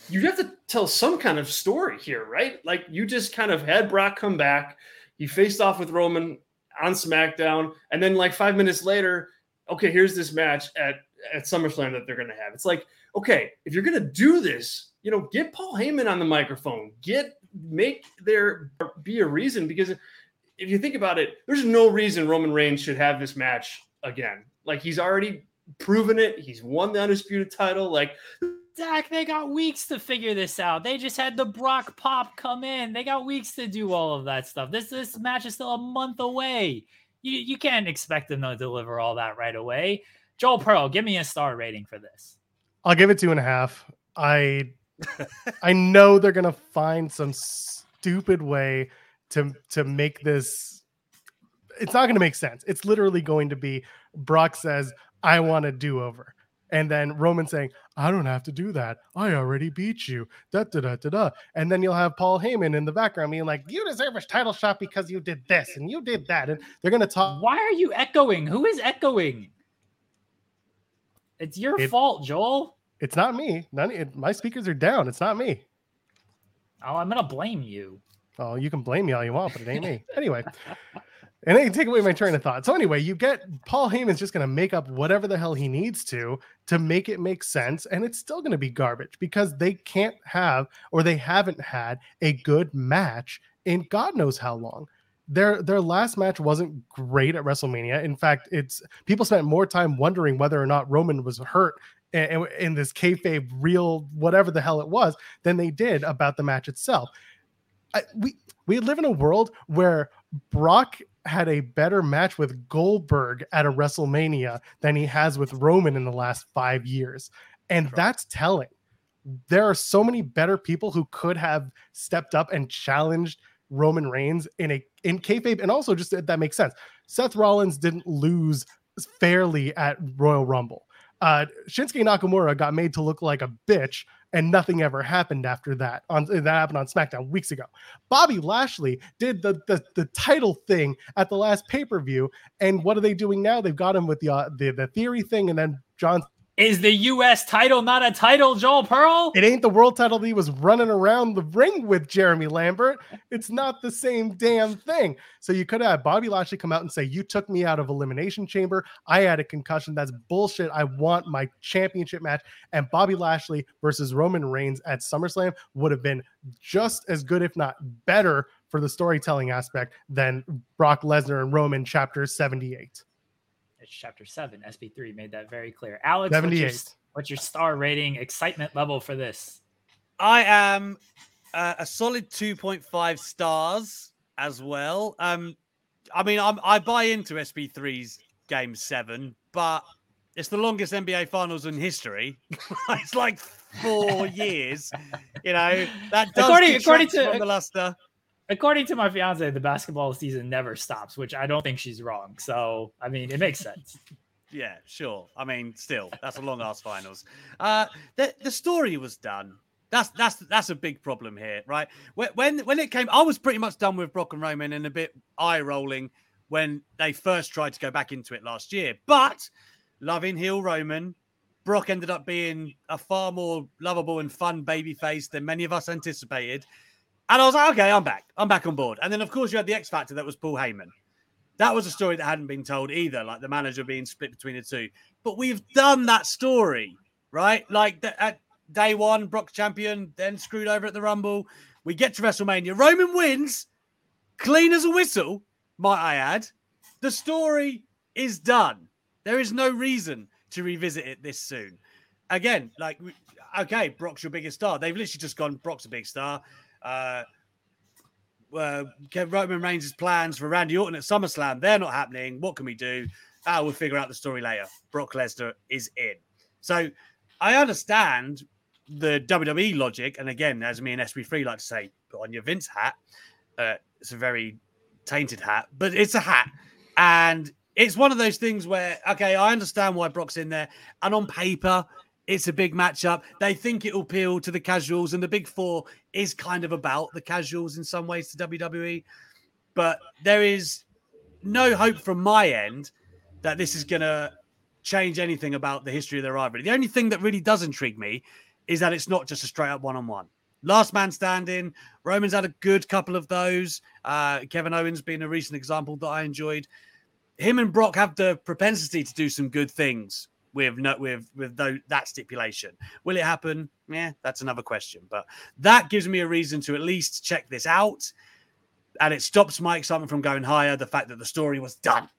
you have to tell some kind of story here, right? Like you just kind of had Brock come back. He faced off with Roman on SmackDown, and then like five minutes later, okay, here's this match at at SummerSlam that they're going to have. It's like, okay, if you're going to do this, you know, get Paul Heyman on the microphone, get make there be a reason because if you think about it, there's no reason Roman Reigns should have this match again. Like he's already proven it. He's won the undisputed title. Like Zack, they got weeks to figure this out. They just had the Brock pop come in. They got weeks to do all of that stuff. This this match is still a month away. You you can't expect them to deliver all that right away. Joel Pearl, give me a star rating for this. I'll give it two and a half. I I know they're gonna find some stupid way to to make this. It's not gonna make sense. It's literally going to be Brock says, "I want a do over." And then Roman saying, I don't have to do that. I already beat you. Da, da, da, da, da. And then you'll have Paul Heyman in the background being like, You deserve a title shot because you did this and you did that. And they're going to talk. Why are you echoing? Who is echoing? It's your it, fault, Joel. It's not me. None. It, my speakers are down. It's not me. Oh, I'm gonna blame you. Oh, you can blame me all you want, but it ain't me. Anyway, and then take away my train of thought. So anyway, you get Paul Heyman's just going to make up whatever the hell he needs to to make it make sense, and it's still going to be garbage because they can't have or they haven't had a good match in God knows how long. Their their last match wasn't great at WrestleMania. In fact, it's people spent more time wondering whether or not Roman was hurt in, in this kayfabe real whatever the hell it was than they did about the match itself. I, we we live in a world where Brock had a better match with Goldberg at a WrestleMania than he has with Roman in the last five years. And sure. that's telling. There are so many better people who could have stepped up and challenged Roman Reigns in a in kayfabe, and also just that makes sense. Seth Rollins didn't lose fairly at Royal Rumble. Uh, Shinsuke Nakamura got made to look like a bitch and nothing ever happened after that. On that happened on SmackDown weeks ago. Bobby Lashley did the the, the title thing at the last pay per view, and what are they doing now? They've got him with the uh, the the theory thing, and then John is the U.S. title not a title, Joel Pearl? It ain't the world title he was running around the ring with Jeremy Lambert. It's not the same damn thing. So you could have Bobby Lashley come out and say, You took me out of Elimination Chamber. I had a concussion. That's bullshit. I want my championship match. And Bobby Lashley versus Roman Reigns at SummerSlam would have been just as good, if not better, for the storytelling aspect than Brock Lesnar and Roman chapter 78 chapter seven. SP3 made that very clear. Alex, what's your, what's your, star rating, excitement level for this? I am uh, a solid 2.5 stars as well. Um, I mean, I'm, I buy into SP3's game seven, but it's the longest NBA finals in history. *laughs* it's like four *laughs* years. You know, that does according, according to the luster according to my fiance, the basketball season never stops, which I don't think she's wrong. So, I mean, it makes sense. *laughs* yeah, sure. I mean, still, that's a long ass finals. Uh, the the story was done. That's that's that's a big problem here, right? When when when it came, I was pretty much done with Brock and Roman and a bit eye rolling when they first tried to go back into it last year. But loving heel Roman, Brock ended up being a far more lovable and fun baby face than many of us anticipated. And I was like, okay, I'm back. I'm back on board. And then, of course, you had the X Factor that was Paul Heyman. That was a story that hadn't been told either, like the manager being split between the two. But we've done that story, right? Like the, at day one, Brock champion, then screwed over at the Rumble. We get to WrestleMania. Roman wins, clean as a whistle, might I add. The story is done. There is no reason to revisit it this soon. Again, like, okay, Brock's your biggest star. They've literally just gone, Brock's a big star uh, uh, Roman Reigns' plans for Randy Orton at SummerSlam, they're not happening. What can we do? Ah, we'll figure out the story later. Brock Lesnar is in. So I understand the WWE logic. And again, as me and SP3 like to say, put on your Vince hat. Uh, it's a very tainted hat, but it's a hat. And it's one of those things where, okay, I understand why Brock's in there. And on paper, it's a big matchup. They think it'll appeal to the casuals, and the Big Four is kind of about the casuals in some ways to WWE. But there is no hope from my end that this is going to change anything about the history of their rivalry. The only thing that really does intrigue me is that it's not just a straight up one on one. Last man standing. Roman's had a good couple of those. Uh, Kevin Owens being a recent example that I enjoyed. Him and Brock have the propensity to do some good things with no, with with that stipulation. Will it happen? Yeah, that's another question. But that gives me a reason to at least check this out, and it stops my excitement from going higher. The fact that the story was done.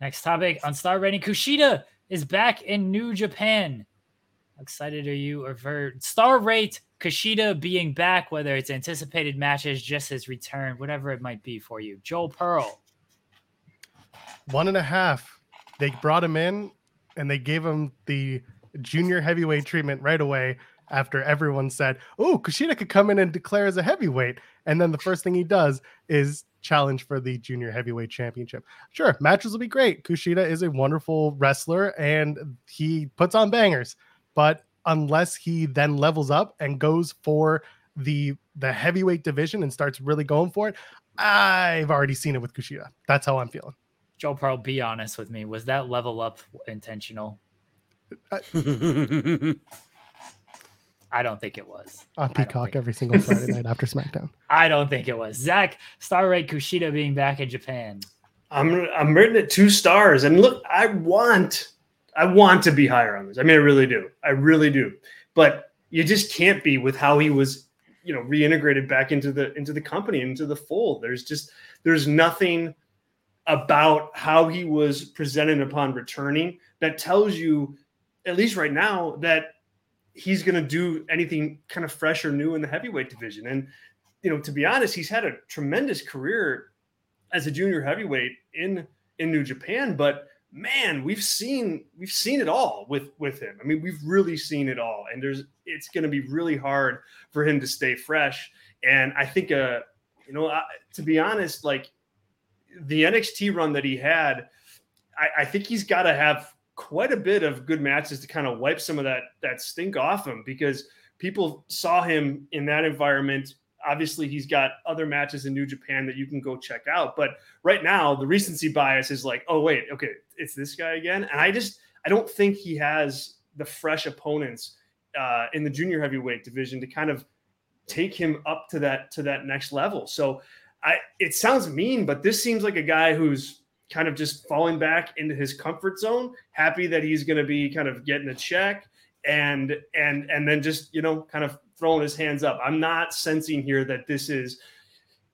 Next topic on Star Rating: Kushida is back in New Japan. How excited are you for Star Rate Kushida being back? Whether it's anticipated matches, just his return, whatever it might be for you, Joel Pearl. One and a half they brought him in and they gave him the junior heavyweight treatment right away after everyone said, "Oh, Kushida could come in and declare as a heavyweight." And then the first thing he does is challenge for the junior heavyweight championship. Sure, matches will be great. Kushida is a wonderful wrestler and he puts on bangers, but unless he then levels up and goes for the the heavyweight division and starts really going for it, I've already seen it with Kushida. That's how I'm feeling. Joe Pearl, be honest with me. Was that level up intentional? I *laughs* don't think it was. On Peacock every single Friday *laughs* night after SmackDown. I don't think it was. Zack, star rate Kushida being back in Japan. I'm I'm rating it two stars. And look, I want I want to be higher on this. I mean, I really do. I really do. But you just can't be with how he was, you know, reintegrated back into the into the company, into the fold. There's just there's nothing about how he was presented upon returning that tells you, at least right now, that he's going to do anything kind of fresh or new in the heavyweight division. And you know, to be honest, he's had a tremendous career as a junior heavyweight in in New Japan, but man, we've seen we've seen it all with with him. I mean, we've really seen it all, and there's it's going to be really hard for him to stay fresh. And I think, uh, you know, uh, to be honest, like the NXT run that he had, I, I think he's got to have quite a bit of good matches to kind of wipe some of that that stink off him because people saw him in that environment obviously he's got other matches in New Japan that you can go check out. But right now, the recency bias is like, oh wait, okay, it's this guy again. And I just I don't think he has the fresh opponents uh, in the junior heavyweight division to kind of take him up to that to that next level. So I it sounds mean, but this seems like a guy who's kind of just falling back into his comfort zone, happy that he's going to be kind of getting a check and and and then just you know kind of throwing his hands up. I'm not sensing here that this is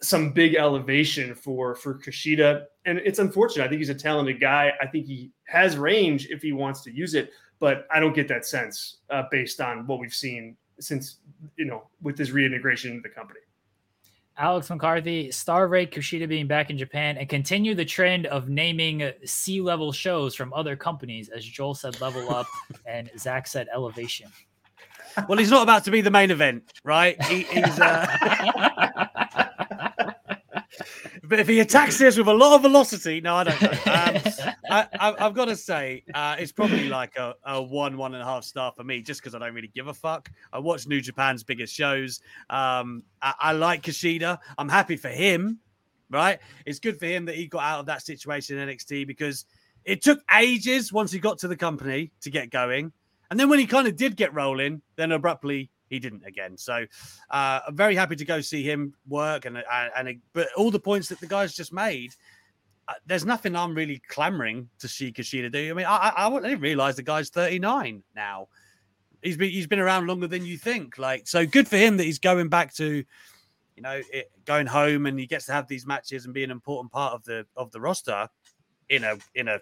some big elevation for for Kushida, and it's unfortunate. I think he's a talented guy. I think he has range if he wants to use it, but I don't get that sense uh, based on what we've seen since you know with his reintegration into the company. Alex McCarthy, star rate Kushida being back in Japan, and continue the trend of naming C level shows from other companies, as Joel said, level up, *laughs* and Zack said elevation. Well, he's not about to be the main event, right? He, he's. Uh... *laughs* but if he attacks this with a lot of velocity, no, I don't know. Um, *laughs* I, have got to say, uh, it's probably like a, a, one, one and a half star for me, just because I don't really give a fuck. I watch New Japan's biggest shows. Um, I, I, like Kushida. I'm happy for him, right? It's good for him that he got out of that situation in NXT because it took ages once he got to the company to get going. And then when he kind of did get rolling, then abruptly he didn't again. So uh, I'm very happy to go see him work. And uh, and but all the points that the guys just made, uh, there's nothing I'm really clamoring to see Kushida do. I mean, I I, I didn't realize the guy's 39 now. He's been he's been around longer than you think. Like so, good for him that he's going back to, you know, it, going home and he gets to have these matches and be an important part of the of the roster in a in a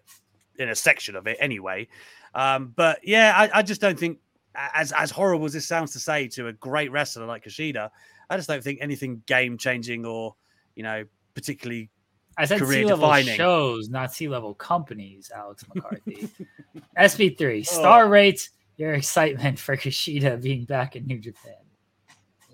in a section of it anyway. Um, but yeah, I, I, just don't think, as as horrible as this sounds to say to a great wrestler like Kushida, I just don't think anything game changing or you know particularly. I said C level shows, not C level companies. Alex *laughs* McCarthy, SP three star oh. rates your excitement for Kushida being back in New Japan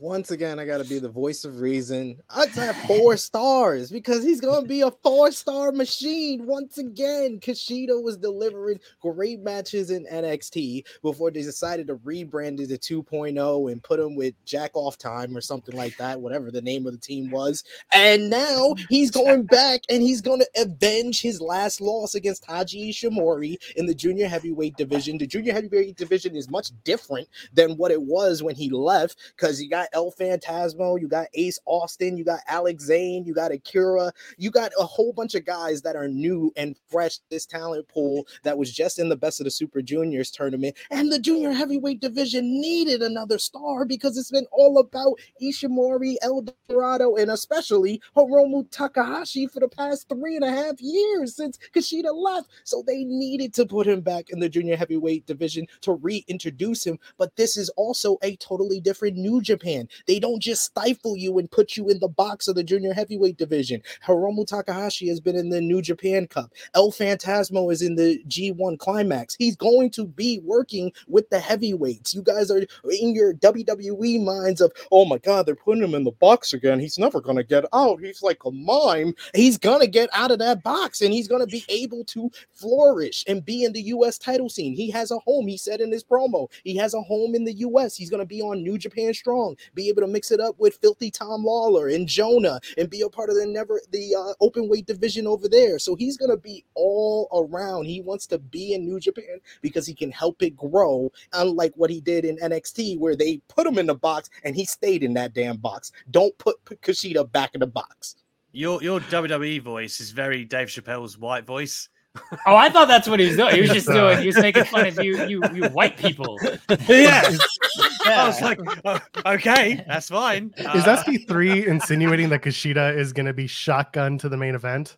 once again, I got to be the voice of reason. I'd have four stars because he's going to be a four star machine once again. Kushida was delivering great matches in NXT before they decided to rebrand it to 2.0 and put him with Jack Off Time or something like that, whatever the name of the team was. And now he's going *laughs* back and he's going to avenge his last loss against Taiji Ishimori in the junior heavyweight division. The junior heavyweight division is much different than what it was when he left because he got El Phantasmo, you got Ace Austin, you got Alex Zayne, you got Akira, you got a whole bunch of guys that are new and fresh. This talent pool that was just in the best of the Super Juniors tournament, and the junior heavyweight division needed another star because it's been all about Ishimori, El Dorado, and especially Hiromu Takahashi for the past three and a half years since Kushida left. So they needed to put him back in the junior heavyweight division to reintroduce him. But this is also a totally different New Japan they don't just stifle you and put you in the box of the junior heavyweight division. Hiromu Takahashi has been in the New Japan Cup. El Phantasmo is in the G1 Climax. He's going to be working with the heavyweights. You guys are in your WWE minds of, oh my God, they're putting him in the box again. He's never going to get out. He's like a mime. He's going to get out of that box and he's going to be able to flourish and be in the U.S. title scene. He has a home. He said in his promo, he has a home in the U.S. He's going to be on New Japan Strong. Be able to mix it up with Filthy Tom Lawler and Jonah and be a part of the never the uh, open weight division over there. So he's gonna be all around. He wants to be in New Japan because he can help it grow, unlike what he did in NXT, where they put him in the box and he stayed in that damn box. Don't put Kushida back in the box. Your your WWE voice is very Dave Chappelle's white voice. Oh, I thought that's what he was doing. He was just doing. He was making fun of you, you, you white people. Yeah. *laughs* yeah. I was like, oh, okay, that's fine. Uh, is SB3 insinuating that Kushida is going to be shotgun to the main event?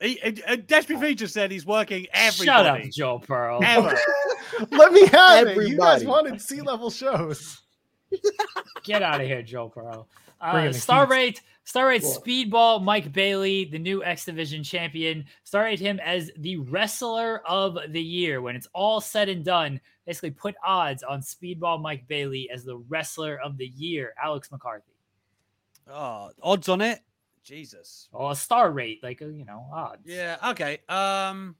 He, uh, Despy just said he's working everybody. Shut up, Joe Pearl. Ever. *laughs* Let me have everybody. it. You guys wanted C level shows. Get out of here, Joe Pearl. Uh, star rate, star rate, cool. Speedball, Mike Bailey, the new X Division champion. Star rate him as the wrestler of the year. When it's all said and done, basically put odds on Speedball Mike Bailey as the wrestler of the year. Alex McCarthy. Oh, odds on it. Jesus. Well, a star rate, like uh, you know, odds. Yeah. Okay. Um.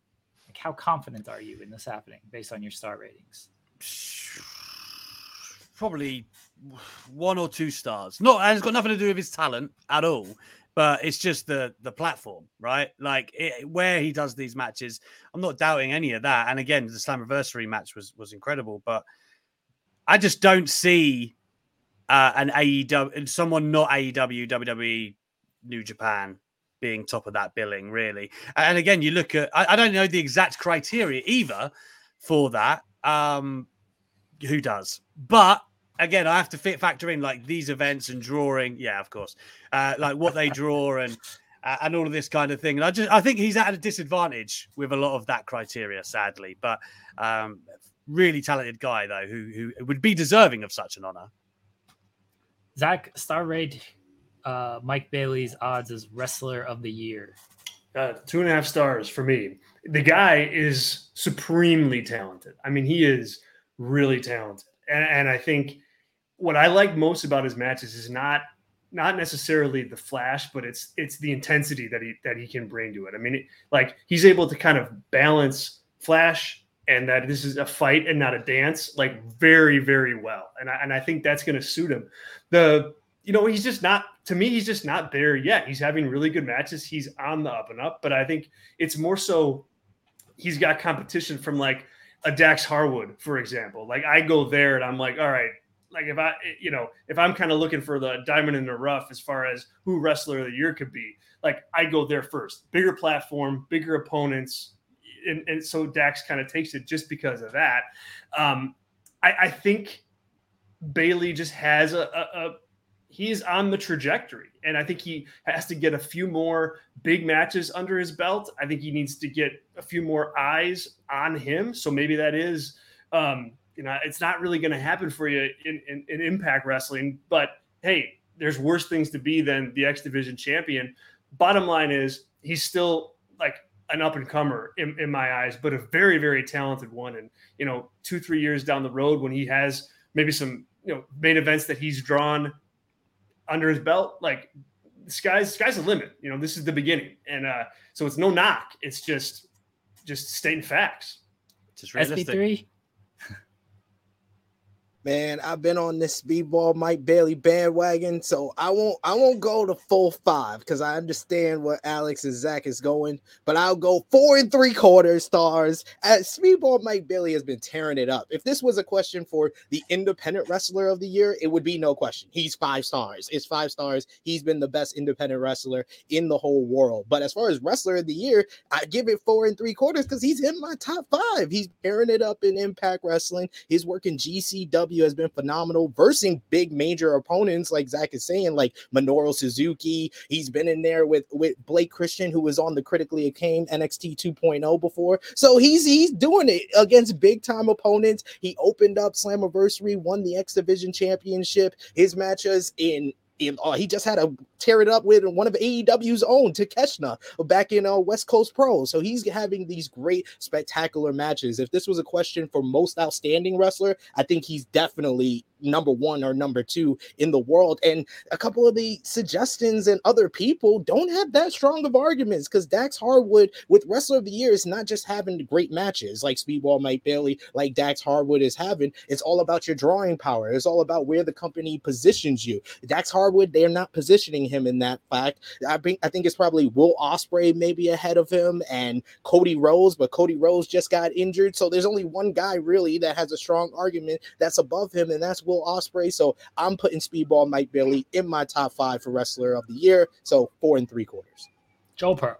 Like, how confident are you in this happening based on your star ratings? *sighs* Probably one or two stars. Not, and it's got nothing to do with his talent at all. But it's just the the platform, right? Like it, where he does these matches. I'm not doubting any of that. And again, the Slam Slammiversary match was was incredible. But I just don't see uh, an AEW, someone not AEW, WWE, New Japan being top of that billing, really. And again, you look at, I, I don't know the exact criteria either for that. Um, who does? But again, I have to fit factor in like these events and drawing. Yeah, of course, uh, like what they draw and uh, and all of this kind of thing. And I just I think he's at a disadvantage with a lot of that criteria, sadly. But um, really talented guy though, who who would be deserving of such an honor. Zack Star Raid, uh, Mike Bailey's odds as wrestler of the year. Uh, two and a half stars for me. The guy is supremely talented. I mean, he is really talented, and, and I think what I like most about his matches is not not necessarily the flash, but it's it's the intensity that he that he can bring to it. I mean, it, like he's able to kind of balance flash and that this is a fight and not a dance, like very very well. And I, and I think that's going to suit him. The you know he's just not to me he's just not there yet. He's having really good matches. He's on the up and up, but I think it's more so he's got competition from like a Dax Harwood, for example. Like I go there and I'm like, all right, like if I, you know, if I'm kind of looking for the diamond in the rough as far as who wrestler of the year could be, like I go there first. Bigger platform, bigger opponents, and, and so Dax kind of takes it just because of that. Um, I, I think Bailey just has a, a, a he's on the trajectory. And I think he has to get a few more big matches under his belt. I think he needs to get a few more eyes on him. So maybe that is um, you know, it's not really going to happen for you in, in, in Impact Wrestling. But hey, there's worse things to be than the X Division champion. Bottom line is he's still like an up and comer in, in, my eyes, but a very, very talented one. And, you know, two, three years down the road when he has maybe some, you know, main events that he's drawn under his belt, like the sky's, sky's the limit. You know, this is the beginning. And uh, so it's no knock. It's just, just stating facts. Just SP3, Man, I've been on this speedball Mike Bailey bandwagon, so I won't I won't go to full five because I understand what Alex and Zack is going, but I'll go four and three quarter stars. As speedball Mike Bailey has been tearing it up. If this was a question for the independent wrestler of the year, it would be no question. He's five stars. It's five stars. He's been the best independent wrestler in the whole world. But as far as wrestler of the year, I give it four and three quarters because he's in my top five. He's tearing it up in Impact Wrestling. He's working GCW has been phenomenal, versing big major opponents, like Zack is saying, like Minoru Suzuki. He's been in there with with Blake Christian, who was on the critically acclaimed NXT 2.0 before. So he's he's doing it against big time opponents. He opened up Slammiversary, won the X Division Championship. His matches in he just had to tear it up with one of AEW's own, Takeshita, back in uh, West Coast Pro. So he's having these great, spectacular matches. If this was a question for most outstanding wrestler, I think he's definitely number one or number two in the world. And a couple of the suggestions and other people don't have that strong of arguments because Dax Harwood with Wrestler of the Year is not just having great matches like Speedball Mike Bailey, like Dax Harwood is having. It's all about your drawing power. It's all about where the company positions you. Dax Harwood, they're not positioning him in that fact. I think I think it's probably Will Ospreay maybe ahead of him and Cody Rhodes, but Cody Rhodes just got injured. So there's only one guy really that has a strong argument that's above him, and that's Will Ospreay. So I'm putting Speedball Mike Bailey in my top five for Wrestler of the Year. So four and three quarters. Joe Pearl.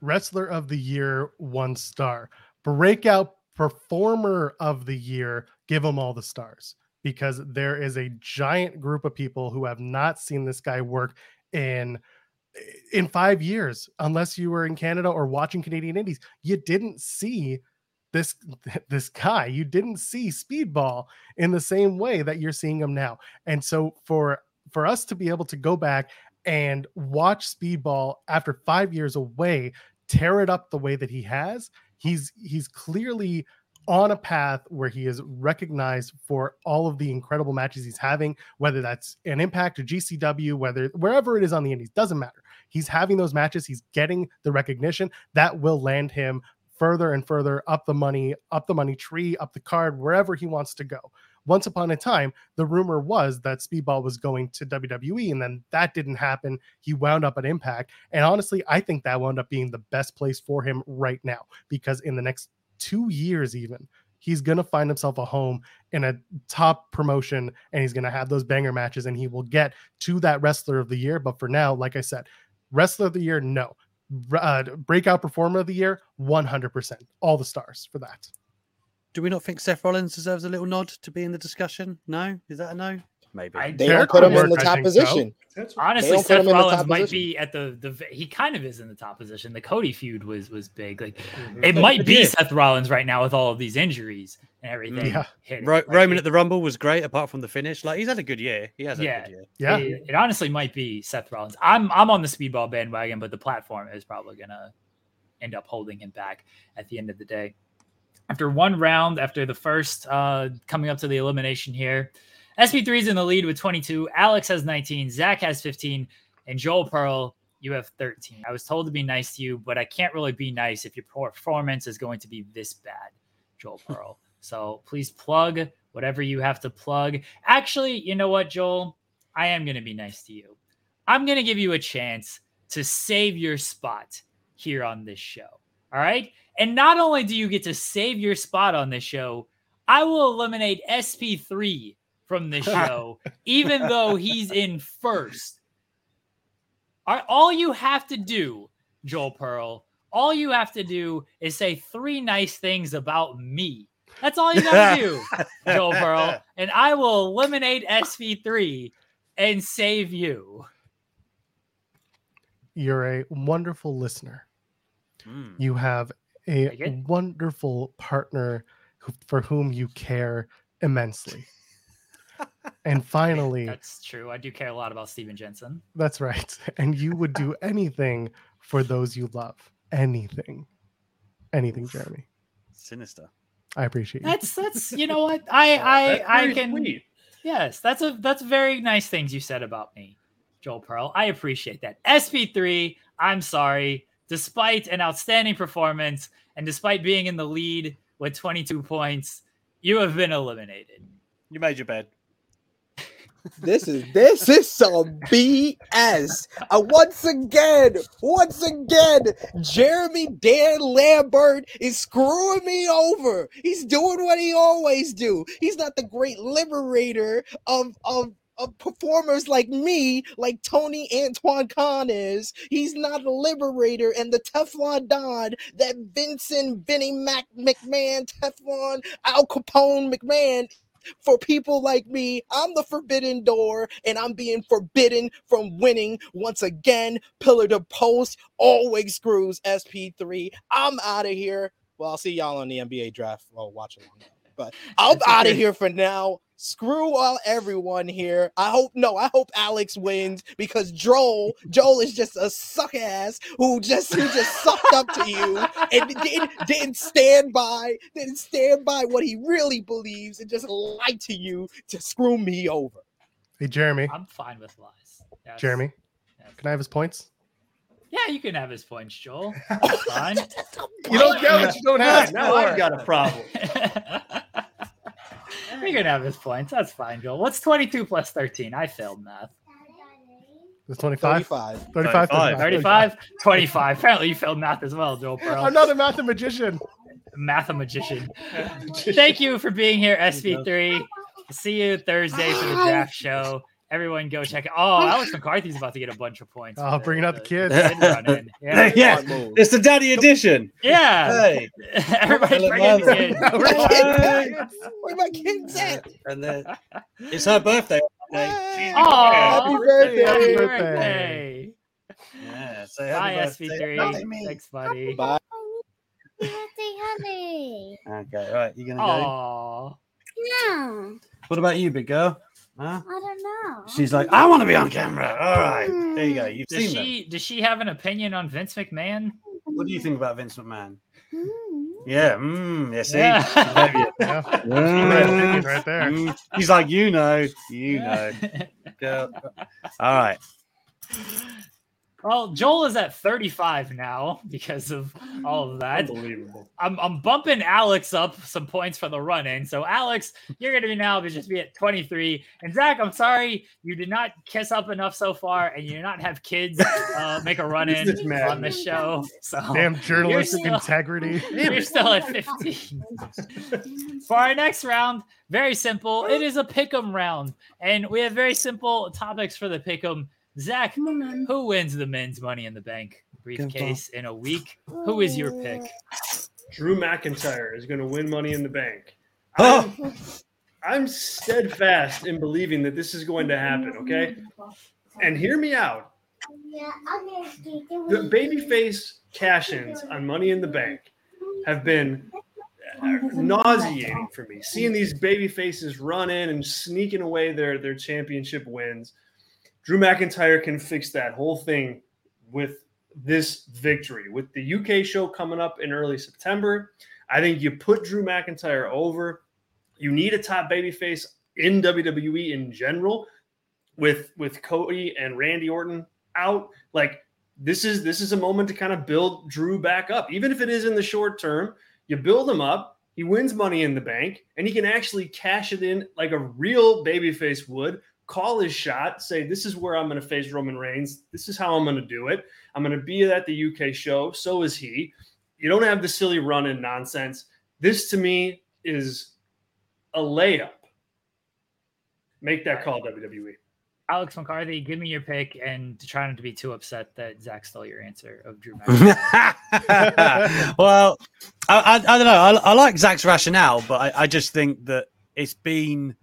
Wrestler of the Year, one star. Breakout Performer of the Year, give them all the stars because there is a giant group of people who have not seen this guy work in in five years unless you were in canada or watching canadian indies you didn't see this *laughs* this guy you didn't see speedball in the same way that you're seeing him now and so for for us to be able to go back and watch speedball after five years away tear it up the way that he has he's he's clearly on a path where he is recognized for all of the incredible matches he's having, whether that's an impact or GCW, whether wherever it is on the indies, doesn't matter. He's having those matches, he's getting the recognition that will land him further and further up the money, up the money tree, up the card, wherever he wants to go. Once upon a time, the rumor was that Speedball was going to WWE, and then that didn't happen. He wound up at Impact. And honestly, I think that wound up being the best place for him right now because in the next two years, even, he's going to find himself a home in a top promotion and he's going to have those banger matches and he will get to that wrestler of the year. But for now, like I said, wrestler of the year, no. Uh, breakout performer of the year, 100%. All the stars for that. Do we not think Seth Rollins deserves a little nod to be in the discussion? No? Is that a no? Maybe. I, they don't put him in the top position. So. Honestly, Seth Rollins might position. be at the the he kind of is in the top position. The Cody feud was was big. Like mm-hmm. it might be Seth Rollins right now with all of these injuries and everything. Yeah. Ro- like, Roman at the Rumble was great apart from the finish. Like he's had a good year. He has yeah, year. Yeah. It, it, honestly might be Seth Rollins. I'm I'm on the speedball bandwagon, but the platform is probably gonna end up holding him back at the end of the day. After one round, after the first uh coming up to the elimination here. SP3 is in the lead with 22. Alex has 19. Zack has 15. And Joel Pearl, you have 13. I was told to be nice to you, but I can't really be nice if your performance is going to be this bad, Joel *laughs* Pearl. so please plug whatever you have to plug. Actually, you know what, Joel? I am going to be nice to you. I'm going to give you a chance to save your spot here on this show. All right. And not only do you get to save your spot on this show, I will eliminate SP3 from the *laughs* show, even though he's in first. All you have to do, Joel Pearl, all you have to do is say three nice things about me. That's all you got to do, *laughs* Joel Pearl. And I will eliminate SP3 and save you. You're a wonderful listener. Mm. You have a wonderful partner who, for whom you care immensely and *laughs* finally, that's true. I do care a lot about Steven Jensen. That's right. *laughs* And you would do *laughs* anything for those you love. Anything. Anything, Jeremy. Sinister. I appreciate you. That's that's you know what? I I I can sweet. Yes, that's a that's very nice things you said about me, Joel Pearl. I appreciate that. SP3, I'm sorry. Despite an outstanding performance and despite being in the lead with 22 points, you have been eliminated. You made your bed this is this is some BS. Uh, once again, once again, Jeremy Dan Lambert is screwing me over. He's doing what he always do. He's not the great liberator of of of performers like me, like Tony Antoine Khan is. He's not a liberator and the Teflon Don that Vincent Vinny Mac McMahon, Teflon Al Capone McMahon for people like me. I'm the forbidden door, and I'm being forbidden from winning once again. Pillar to post always screws SP3. I'm out of here. Well, I'll see y'all on the NBA draft. Well, watch along. But I'm out of *laughs* here for now. Screw all everyone here. I hope no, I hope Alex wins because Joel, Joel is just a suck ass who just who just sucked up to you and didn't, didn't stand by, didn't stand by what he really believes and just lied to you to screw me over. Hey Jeremy. I'm fine with lies. Yes. Jeremy. Yes. Can I have his points? Yeah, you can have his points, Joel. That's *laughs* fine. *laughs* you don't get what you don't have. Now I've got a problem. *laughs* We can have his points. That's fine, Joel. What's 22 plus 13? I failed math. It's 25? 35. 35. 35. 35. 25. Apparently, you failed math as well, Joel Pearl. I'm not a mathematician. Mathematician. *laughs* Thank you for being here, SP3. See you Thursday for the draft show. Everyone go check it. Oh, Alex *laughs* McCarthy's about to get a bunch of points. Oh, bringing out the, the kids. The *laughs* yeah. yeah. It's the daddy edition. Yeah. Hey. *laughs* Everybody bring in the kids. Where my kids at? And then it's her birthday. Oh, happy birthday. Happy birthday. Yeah. So happy Bye, SP3. Thanks, buddy. Bye. Birthday, honey. Okay, right. You gonna go? Aww. Yeah. What about you, big girl? Huh? I don't know. She's like, I want to be on camera. All right, there you go. You've does seen she? Them. Does she have an opinion on Vince McMahon? What do you think about Vince McMahon? Mm. Yeah, mm, yeah, see, Yeah. *laughs* Yeah. Mm, right there. mm. He's like, you know, you know. *laughs* Girl. All right. Well, Joel is at 35 now because of all of that. Unbelievable. I'm, I'm bumping Alex up some points for the run in. So, Alex, you're going to be now just be at 23. And Zack, I'm sorry you did not kiss up enough so far and you did not have kids uh, make a run in on the show. So, damn journalistic still, integrity. *laughs* You're still at 15. for our next round, very simple. It is a pick 'em round. And we have very simple topics for the pick 'em. Zack, who wins the men's Money in the Bank briefcase in a week? Who is your pick? Drew McIntyre is going to win Money in the Bank. Oh. I'm, I'm steadfast in believing that this is going to happen. Okay, and hear me out. The babyface cash-ins on Money in the Bank have been uh, nauseating for me. Seeing these baby faces run in and sneaking away their their championship wins. Drew McIntyre can fix that whole thing with this victory. With the UK show coming up in early September, I think you put Drew McIntyre over. You need a top babyface in WWE in general. With with Cody and Randy Orton out, like this is this is a moment to kind of build Drew back up, even if it is in the short term. You build him up. He wins Money in the Bank, and he can actually cash it in like a real babyface would call his shot, say, This is where I'm going to face Roman Reigns. This is how I'm going to do it. I'm going to be at the UK show. So is he. You don't have the silly run in nonsense. This to me is a layup. Make that call, WWE. Alex McCarthy, give me your pick and to try not to be too upset that Zack stole your answer of Drew *laughs* McIntyre. *laughs* well, I, I, I, don't know. I, I, like Zack's rationale, but I, I just think that it's been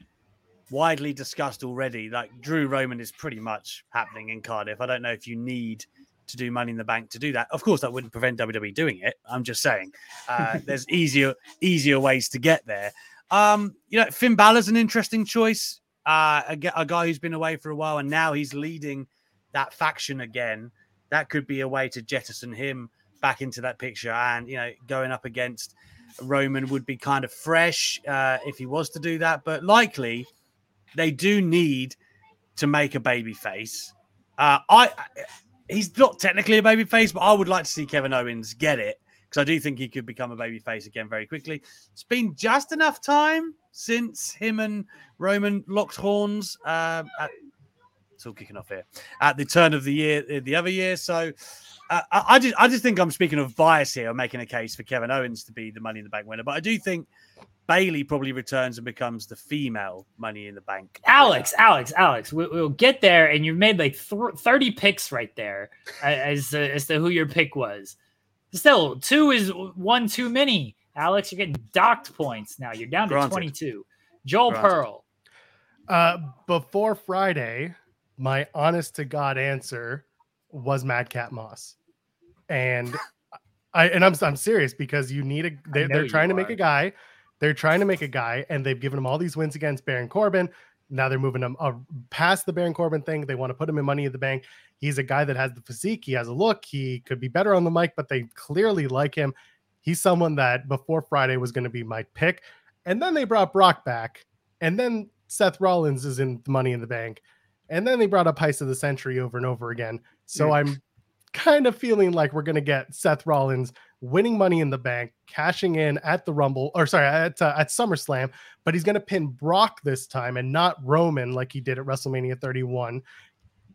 widely discussed already. Like Drew Roman is pretty much happening in Cardiff. I don't know if you need to do Money in the Bank to do that. Of course, that wouldn't prevent WWE doing it. I'm just saying uh, *laughs* there's easier easier ways to get there. Um, you know, Finn Balor's an interesting choice. Uh, a, a guy who's been away for a while and now he's leading that faction again. That could be a way to jettison him back into that picture. And you know, going up against Roman would be kind of fresh uh, if he was to do that, but likely they do need to make a baby face. Uh, I he's not technically a baby face, but I would like to see Kevin Owens get it because I do think he could become a baby face again very quickly. It's been just enough time since him and Roman locked horns. Uh, at, it's all kicking off here at the turn of the year, the other year. So uh, I, I just, I just think I'm speaking of bias here. I'm making a case for Kevin Owens to be the Money in the Bank winner, but I do think Bayley probably returns and becomes the female Money in the Bank. Alex, Alex, Alex, we, will get there, and you've made like th- thirty picks right there as uh, as to who your pick was. Still, two is one too many. Alex, you're getting docked points now. You're down to Granted. twenty-two. Joel Granted. Pearl. Uh, before Friday, my honest to God answer was Madcap Moss, and *laughs* I and I'm I'm serious because you need a. They, are trying to make a guy They're trying to make a guy, and they've given him all these wins against Baron Corbin. Now they're moving him uh, past the Baron Corbin thing. They want to put him in Money in the Bank. He's a guy that has the physique. He has a look. He could be better on the mic, but they clearly like him. He's someone that before Friday was going to be my pick. And then they brought Brock back. And then Seth Rollins is in Money in the Bank. And then they brought up Heist of the Century over and over again. So yeah. I'm kind of feeling like we're going to get Seth Rollins winning money in the bank, cashing in at the Rumble, or sorry, at, uh, at SummerSlam, but he's going to pin Brock this time and not Roman like he did at WrestleMania 31.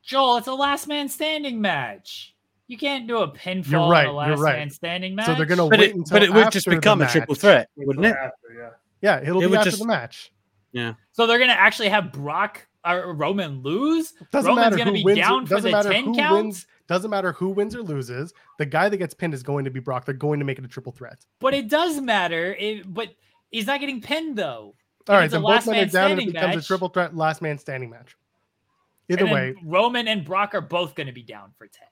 Joel, it's a last man standing match. You can't do a pinfall you're right, last you're right. man standing match. So they're going to wait it, But it would just become a triple threat, wouldn't it? After, yeah. yeah, it'll it be after just, the match. Yeah. So they're going to actually have Brock or Roman lose. Doesn't Roman's going to be wins. Down for the 10 counts. wins. Doesn't matter who wins or loses. The guy that gets pinned is going to be Brock. They're going to make it a triple threat. But it does matter. It, but he's not getting pinned though. All right, then both men are down and it becomes match. a triple threat last man standing match. Either way, Roman and Brock are both going to be down for ten.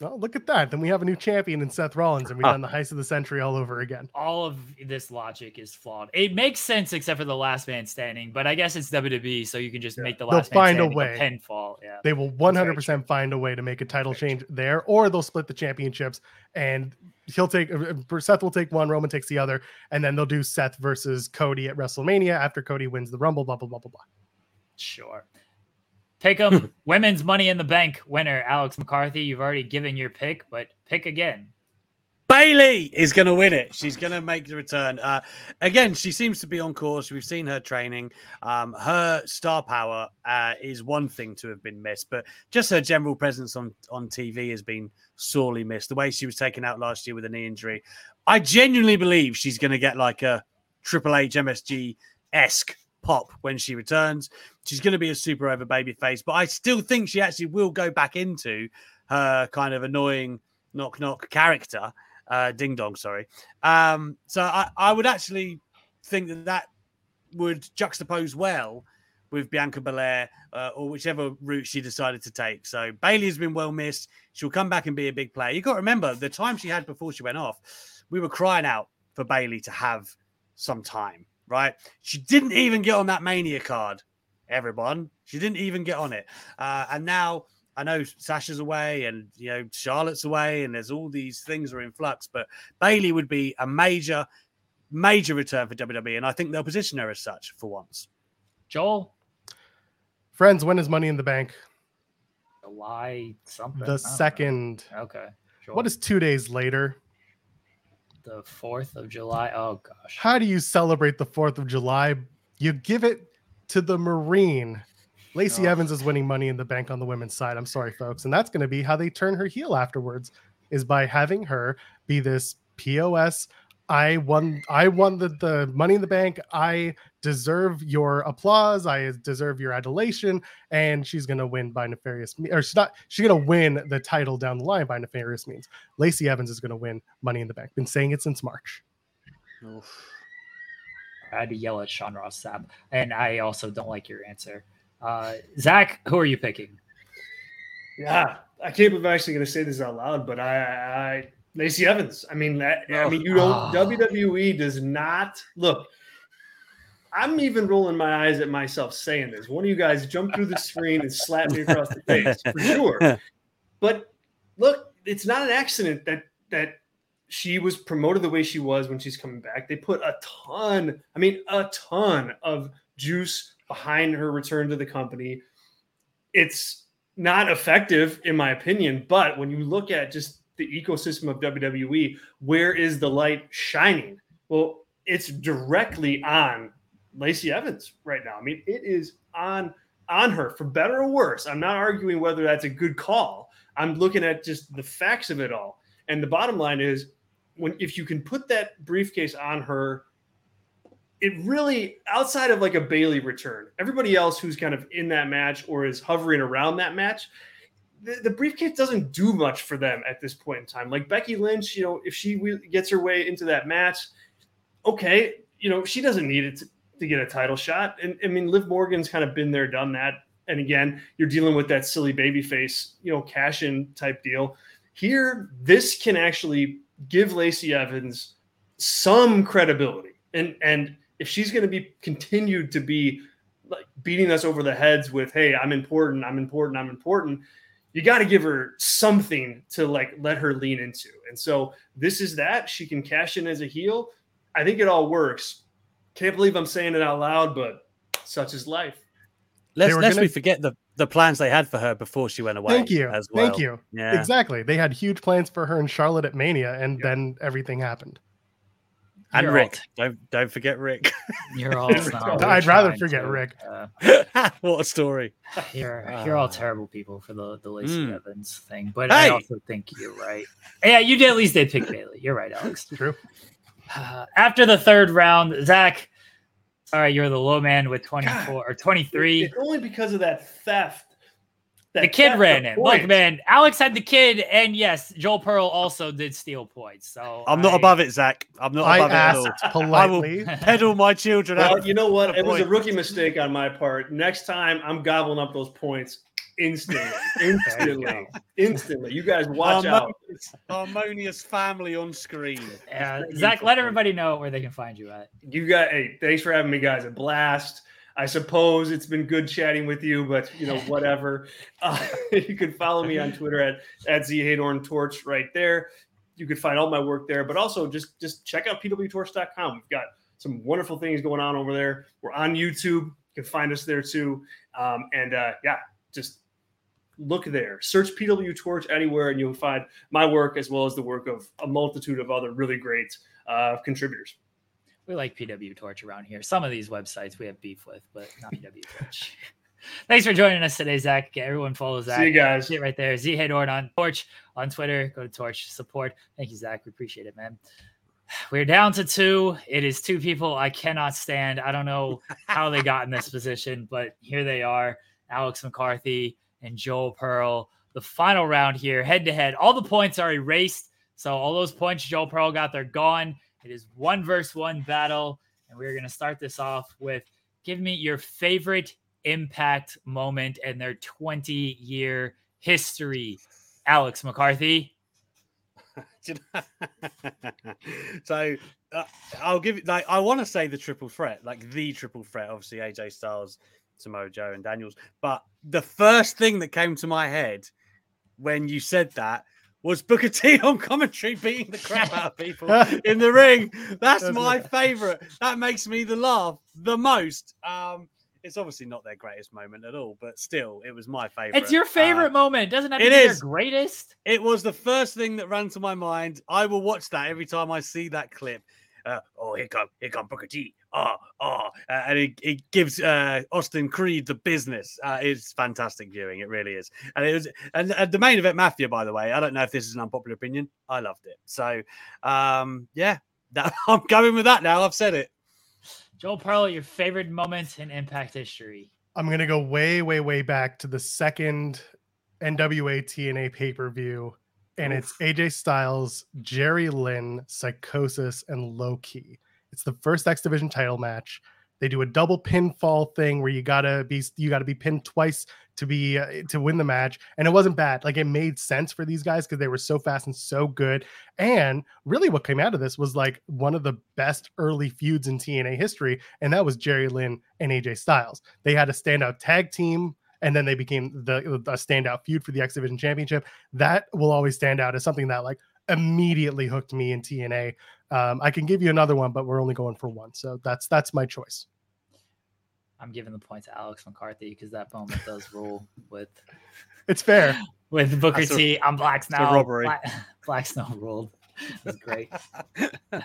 Oh, look at that. Then we have a new champion in Seth Rollins, and we've huh. done the heist of the century all over again. All of this logic is flawed. It makes sense except for the last man standing, but I guess it's WWE, so you can just yeah. make the last they'll find a way. A pinfall. Yeah. They will 100% find a way to make a title change there, or they'll split the championships and he'll take uh, uh, Seth will take one, Roman takes the other, and then they'll do Seth versus Cody at WrestleMania after Cody wins the Rumble, blah, blah, blah, blah, blah. Sure. Take them. *laughs* Women's Money in the Bank winner, Alex McCarthy. You've already given your pick, but pick again. Bayley is going to win it. She's going to make the return. Uh, again, she seems to be on course. We've seen her training. Um, her star power uh, is one thing to have been missed, but just her general presence on, on TV has been sorely missed. The way she was taken out last year with a knee injury. I genuinely believe she's going to get like a Triple H MSG esque pop when she returns. She's going to be a super over baby face, but I still think she actually will go back into her kind of annoying knock knock character. Uh, ding dong, sorry. Um, so I, I would actually think that that would juxtapose well with Bianca Belair uh, or whichever route she decided to take. So Bayley has been well missed. She'll come back and be a big player. You got to remember the time she had before she went off, we were crying out for Bayley to have some time right? She didn't even get on that Mania card, everyone. She didn't even get on it. Uh, and now I know Sasha's away and, you know, Charlotte's away and there's all these things are in flux, but Bayley would be a major, major return for WWE. And I think they'll position her as such for once. Joel? Friends, when is Money in the Bank? July something. The second. Know. Okay. Sure. What is two days later? The 4th of July. Oh, gosh. How do you celebrate the 4th of July? You give it to the Marine. Lacey oh. Evans is winning money in the bank on the women's side. I'm sorry, folks. And that's going to be how they turn her heel afterwards, is by having her be this POS I won I won the, the money in the bank. I deserve your applause. I deserve your adulation. And she's gonna win by nefarious or she's not she's gonna win the title down the line by nefarious means. Lacey Evans is gonna win money in the bank. Been saying it since March. Oof. I had to yell at Sean Ross Sapp. And I also don't like your answer. Uh Zack, who are you picking? Yeah, I can't believe I'm actually gonna say this out loud, but I I Lacey Evans. I mean, that, I oh, mean, you don't. Ah. Oh. WWE does not look. I'm even rolling my eyes at myself saying this. One of you guys jump through the screen and slap me across the face *laughs* for sure. But look, it's not an accident that that she was promoted the way she was when she's coming back. They put a ton, I mean, a ton of juice behind her return to the company. It's not effective, in my opinion, but when you look at just the ecosystem of WWE, where is the light shining? Well, it's directly on Lacey Evans right now. I mean, it is on on her for better or worse. I'm not arguing whether that's a good call. I'm looking at just the facts of it all. And the bottom line is when if you can put that briefcase on her, it really outside of like a Bayley return, everybody else who's kind of in that match or is hovering around that match, the, the, briefcase doesn't do much for them at this point in time. Like Becky Lynch, you know, if she gets her way into that match, okay, you know, she doesn't need it to, to get a title shot. And I mean, Liv Morgan's kind of been there, done that. And again, you're dealing with that silly baby face, you know, cash in type deal. Here, this can actually give Lacey Evans some credibility. And and if she's going to be continued to be like beating us over the heads with, "Hey, I'm important, I'm important, I'm important," you got to give her something to like let her lean into. And so this is that she can cash in as a heel. I think it all works. Can't believe I'm saying it out loud, but such is life. Let's let's gonna... we forget the the plans they had for her before she went away. Thank you. As well. Thank you. Yeah. Exactly. They had huge plans for her and Charlotte at Mania, and yeah. then everything happened. And you're Rick. All... Don't don't forget Rick. You're *laughs* all. I'd rather forget to, Rick. Uh, *laughs* what a story. You're you're all terrible people for the the Lacey mm. Evans thing, but hey! I also think you're right. Yeah, you did at least did pick Bayley. You're right, Alex. *laughs* True. Uh, after the third round, Zack. All right, you're the low man with 24 God, or 23. It's only because of that theft the kid ran in. Look, man, Alex had the kid, and yes, Joel Pearl also did steal points. So I'm not I, above it, Zack. I'm not I above asked it at all. Politely. I will peddle my children well, You know what? It was a rookie mistake on my part. Next time, I'm gobbling up those points instantly, *laughs* instantly, instantly. You guys watch harmonious, out. Harmonious family on screen. Yeah, Zack, let everybody know where they can find you at. You got. Hey, thanks for having me, guys. A blast. I suppose it's been good chatting with you, but you know, *laughs* whatever. Uh, *laughs* you can follow me on Twitter at at zheydorn torch right there. You can find all my work there, but also just just check out pwtorch.com. We've got some wonderful things going on over there. We're on YouTube. You can find us there too. Um, and uh, yeah, just look there. Search PW Torch anywhere, and you'll find my work as well as the work of a multitude of other really great uh, contributors we like PW Torch around here. Some of these websites we have beef with, but not PW Torch. *laughs* Thanks for joining us today, Zack. Everyone follows Zack. See you guys. See it right there. Z Heydorn on Torch on Twitter. Go to Torch support. Thank you, Zack. We appreciate it, man. *sighs* We're down to two. It is two people I cannot stand. I don't know *laughs* how they got in this position, but here they are Alex McCarthy and Joel Pearl. The final round here, head to head. All the points are erased. So all those points Joel Pearl got, they're gone. It is one versus one battle. And we're going to start this off with give me your favorite impact moment in their 20 year history. Alex McCarthy. *laughs* *laughs* so uh, I'll give it like I want to say the triple threat, like the triple threat, obviously AJ Styles, Samoa Joe, and Daniels. But the first thing that came to my head when you said that was Booker T on commentary beating the crap out of people *laughs* in the ring. That's my favorite. That makes me the laugh the most. Um, it's obviously not their greatest moment at all, but still, it was my favorite. It's your favorite uh, moment. It doesn't have to it be is. their greatest. It was the first thing that ran to my mind. I will watch that every time I see that clip uh, oh, here come, here come Booker T. Oh, oh, uh, and it, it gives uh, Austin Creed the business. Uh, it's fantastic viewing. It really is. And it was, and, and, the main event Mafia, by the way. I don't know if this is an unpopular opinion. I loved it. So, um, yeah, *laughs* that, I'm going with that now. I've said it. Joel Pearl, your favorite moment in Impact history? I'm gonna go way, way, way back to the second NWA TNA pay per view and Oof. it's AJ Styles, Jerry Lynn, Psicosis, and Low Ki. It's the first X Division title match. They do a double pinfall thing where you gotta be you gotta be pinned twice to be uh, to win the match, and it wasn't bad. Like it made sense for these guys because they were so fast and so good. And really, what came out of this was like one of the best early feuds in TNA history, and that was Jerry Lynn and AJ Styles. They had a standout tag team and then they became the, the standout feud for the X Division Championship. That will always stand out as something that like immediately hooked me in TNA. Um, I can give you another one, but we're only going for one, so that's that's my choice. I'm giving the point to Alex McCarthy because that moment does rule with. It's fair *laughs* with Booker that's T. A, I'm Black Snow. Robbery. Black, *laughs* Black Snow ruled. Was great. *laughs* uh,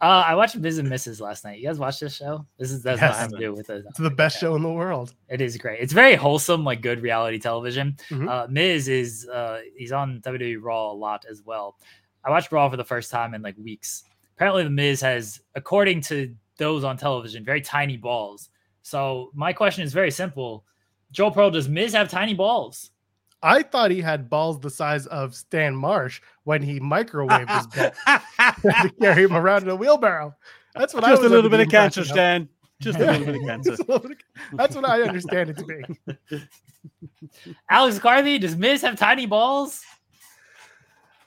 I watched Miz and Mrs. last night. You guys watch this show? This is does yes, not have to do with it. It's the best show in the world. It is great. It's very wholesome, like good reality television. Mm-hmm. Uh, Miz is uh, he's on WWE Raw a lot as well. I watched Raw for the first time in like weeks. Apparently, the Miz has, according to those on television, very tiny balls. So my question is very simple: Joe Pearl, does Miz have tiny balls? I thought he had balls the size of Stan Marsh when he microwaved his *laughs* butt *laughs* to carry him around in a wheelbarrow. That's what Just I was a little bit of cancer, Stan. Just a little bit of *laughs* cancer. That's what I understand it to be. Alex Garvey, does Miz have tiny balls?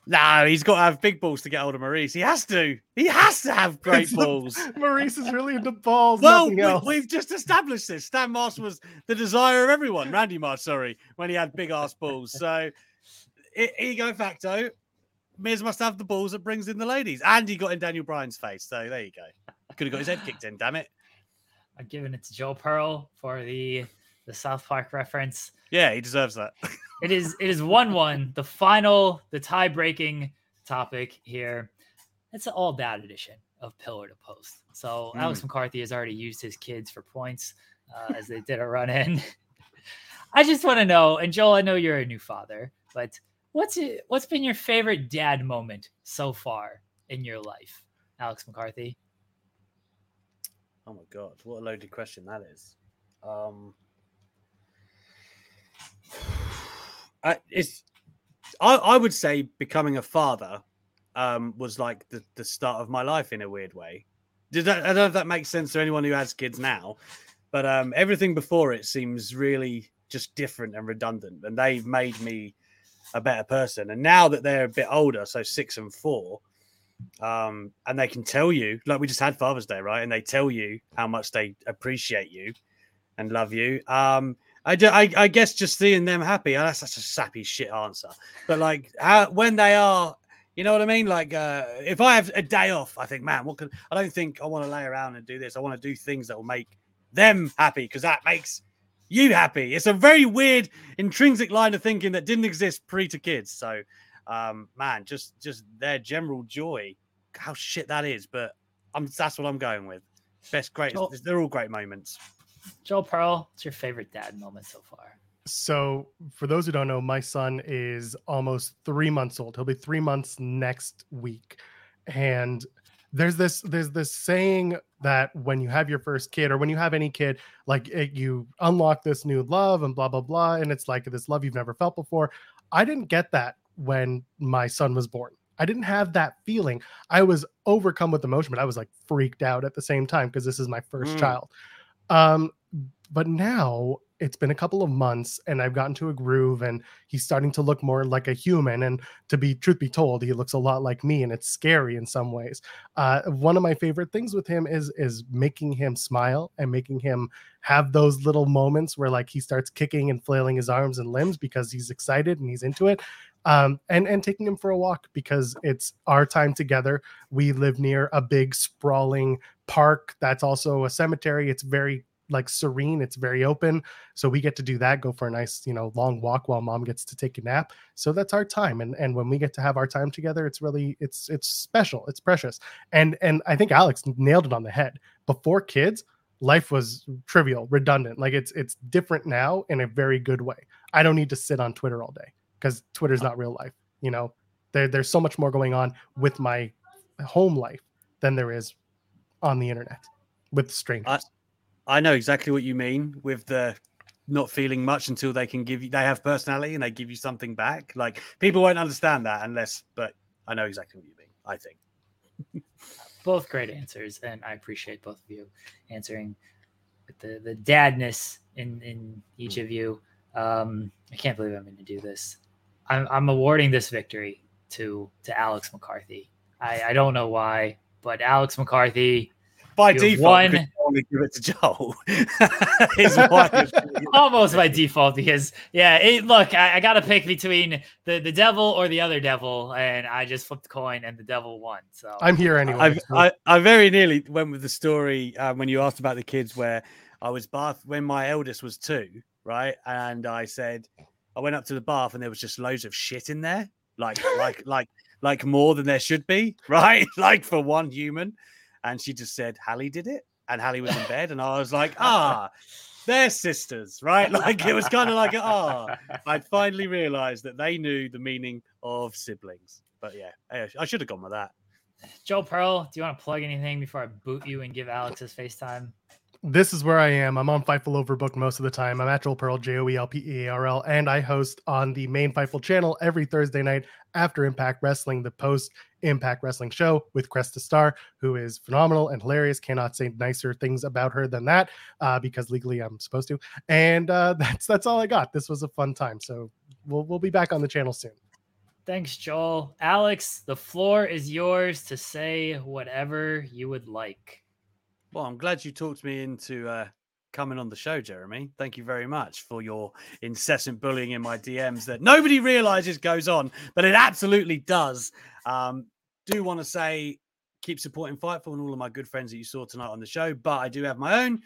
No, he's got to have big balls to get hold of Maurice. He has to. He has to have great balls. *laughs* Maurice is really into balls. Well, we, have just established this. Stan Marsh was the desire of everyone. Randy Marsh, sorry, when he had big ass balls. So, ego facto, Miz must have the balls that brings in the ladies. And he got in Daniel Bryan's face. So there you go. Could have got his head kicked in. Damn it. I'm giving it to Joe Pearl for the the South Park reference. Yeah, he deserves that. *laughs* it is it is one one. The final, the tie breaking topic here. It's an all dad edition of Pillar to Post. So mm. Alex McCarthy has already used his kids for points uh, as they did a run in. *laughs* I just want to know, and Joel, I know you're a new father, but what's it, what's been your favorite dad moment so far in your life, Alex McCarthy? Oh my god, what a loaded question that is. Um, I, it's I, I would say becoming a father um, was like the, the start of my life in a weird way. Did that, I don't know if that makes sense to anyone who has kids now, but um, everything before it seems really just different and redundant, and they've made me a better person. And now that they're a bit older, so six and four, um, and they can tell you, like we just had Father's Day, right? And they tell you how much they appreciate you and love you. Um, I, I, I guess just seeing them happy. Oh, that's such a sappy shit answer. But like how when they are, you know what I mean? Like uh, if I have a day off, I think, man, what can I don't think I want to lay around and do this. I want to do things that will make them happy because that makes you happy. It's a very weird intrinsic line of thinking that didn't exist pre to kids. So um, man, just just their general joy, how shit that is. But I'm that's what I'm going with. Best great. They're all great moments. Joel Pearl, what's your favorite dad moment so far? So, for those who don't know, my son is almost three months old. He'll be three months next week, and there's this there's this saying that when you have your first kid or when you have any kid like it, you unlock this new love and blah blah blah and it's like this love you've never felt before i didn't get that when my son was born i didn't have that feeling i was overcome with emotion but i was like freaked out at the same time because this is my first mm. child um but now it's been a couple of months and I've gotten to a groove and he's starting to look more like a human. And to be truth be told, he looks a lot like me and it's scary in some ways. Uh, one of my favorite things with him is is making him smile and making him have those little moments where like he starts kicking and flailing his arms and limbs because he's excited and he's into it. Um, and and taking him for a walk because it's our time together. We live near a big sprawling park that's also a cemetery. It's very like serene. It's very open. So we get to do that go for a nice you know long walk while mom gets to take a nap. So that's our time. And and when we get to have our time together it's really it's it's special. It's precious. And and i think alex nailed it on the head. Before kids life was trivial redundant. Like it's it's different now in a very good way. I don't need to sit on twitter all day because twitter's not real life you know there, there's so much more going on with my home life than there is on the internet with strangers I know exactly what you mean with the not feeling much until they can give you they have personality and they give you something back. Like people won't understand that unless but I know exactly what you mean, I think. *laughs* both great answers, and I appreciate both of you answering with the, the dadness in, in each of you. Um, I can't believe I'm going to do this. I'm, I'm awarding this victory to to Alex McCarthy. I, I don't know why, but Alex McCarthy by default, one, only give it to Joel. *laughs* *laughs* Almost by default, because yeah, it, look, I, I got to pick between the the devil or the other devil, and I just flipped the coin, and the devil won. So I'm here anyway. I, I, very nearly went with the story um, when you asked about the kids, where I was bath when my eldest was two, right, and I said I went up to the bath, and there was just loads of shit in there, like like *laughs* like like more than there should be, *laughs* right, like for one human and she just said Hallie did it, and Hallie was in bed, and I was like, *laughs* ah, they're sisters, right? Like it was kind of like, ah, oh. I'd finally realised that they knew the meaning of siblings. But yeah, I should have gone with that. Joe Pearl, do you want to plug anything before I boot you and give Alex his FaceTime? This is where I am. I'm on Fightful Overbooked most of the time. I'm Joel Pearl, J O E L P E A R L, and I host on the main Fightful channel every Thursday night after Impact Wrestling, the post Impact Wrestling show with Cresta Star, who is phenomenal and hilarious. Cannot say nicer things about her than that uh, because legally I'm supposed to. And uh, *laughs* that's that's all I got. This was a fun time. So we'll we'll be back on the channel soon. Thanks, Joel. Alex, the floor is yours to say whatever you would like. Well, I'm glad you talked me into uh, coming on the show, Jeremy. Thank you very much for your incessant bullying in my DMs that nobody realizes goes on, but it absolutely does. Um, do want to say keep supporting Fightful and all of my good friends that you saw tonight on the show, but I do have my own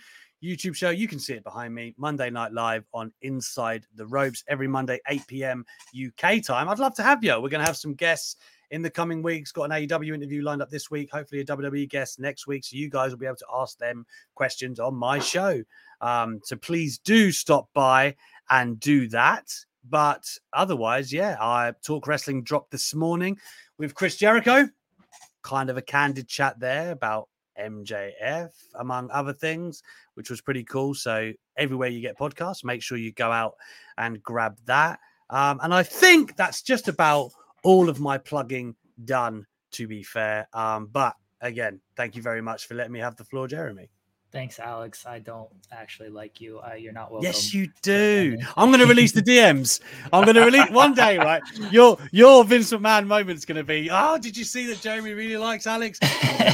YouTube show. You can see it behind me, Monday Night Live on Inside the Ropes every Monday, 8 p.m. UK time. I'd love to have you. We're going to have some guests in the coming weeks. Got an AEW interview lined up this week, hopefully a WWE guest next week. So you guys will be able to ask them questions on my show. Um, so please do stop by and do that. But otherwise, yeah, I Talk Wrestling dropped this morning with Chris Jericho. Kind of a candid chat there about MJF, among other things, which was pretty cool. So, everywhere you get podcasts, make sure you go out and grab that. Um, and I think that's just about all of my plugging done, to be fair. Um, but again, thank you very much for letting me have the floor, Jeremy. Thanks, Alex. I don't actually like you. Uh, you're not welcome. Yes, you do. I'm going to release the DMs. I'm going to release one day, right? Your your Vince McMahon moment's going to be. Oh, did you see that Jeremy really likes Alex?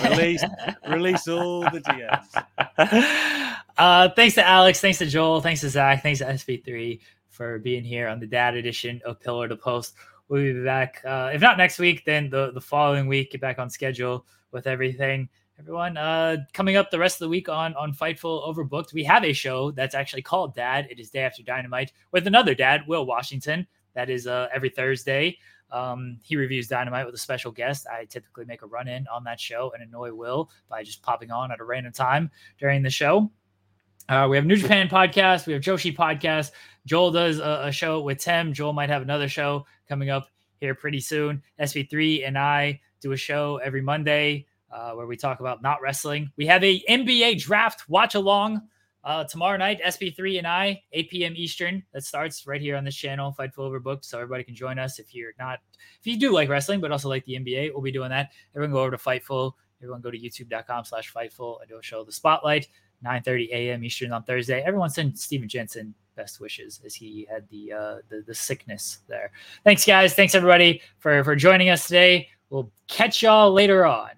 release release all the DMs. *laughs* Uh, thanks to Alex. Thanks to Joel. Thanks to Zack. Thanks to SP3 for being here on the dad edition of Pillar to Post. We'll be back. Uh, if not next week, then the the following week. Get back on schedule with everything everyone. Uh, coming up the rest of the week on on Fightful Overbooked, we have a show that's actually called Dad. It is Day After Dynamite with another dad, Will Washington. That is uh, every Thursday. Um, he reviews Dynamite with a special guest. I typically make a run in on that show and annoy Will by just popping on at a random time during the show. Uh, we have New Japan podcast. We have Joshi podcast. Joel does a, a, show with Tim. Joel might have another show coming up here pretty soon. SP3 and I do a show every Monday uh, where we talk about not wrestling. We have a NBA draft watch along uh, tomorrow night, SP3 and I, 8 p.m. Eastern. That starts right here on this channel, Fightful Overbooked. So everybody can join us if you're not, if you do like wrestling, but also like the NBA, we'll be doing that. Everyone go over to Fightful. Everyone go to youtube.com slash Fightful. I do a show the spotlight, 9.30 a.m. Eastern on Thursday. Everyone send Steven Jensen best wishes as he had the, uh, the the sickness there. Thanks, guys. Thanks everybody for for joining us today. We'll catch y'all later on.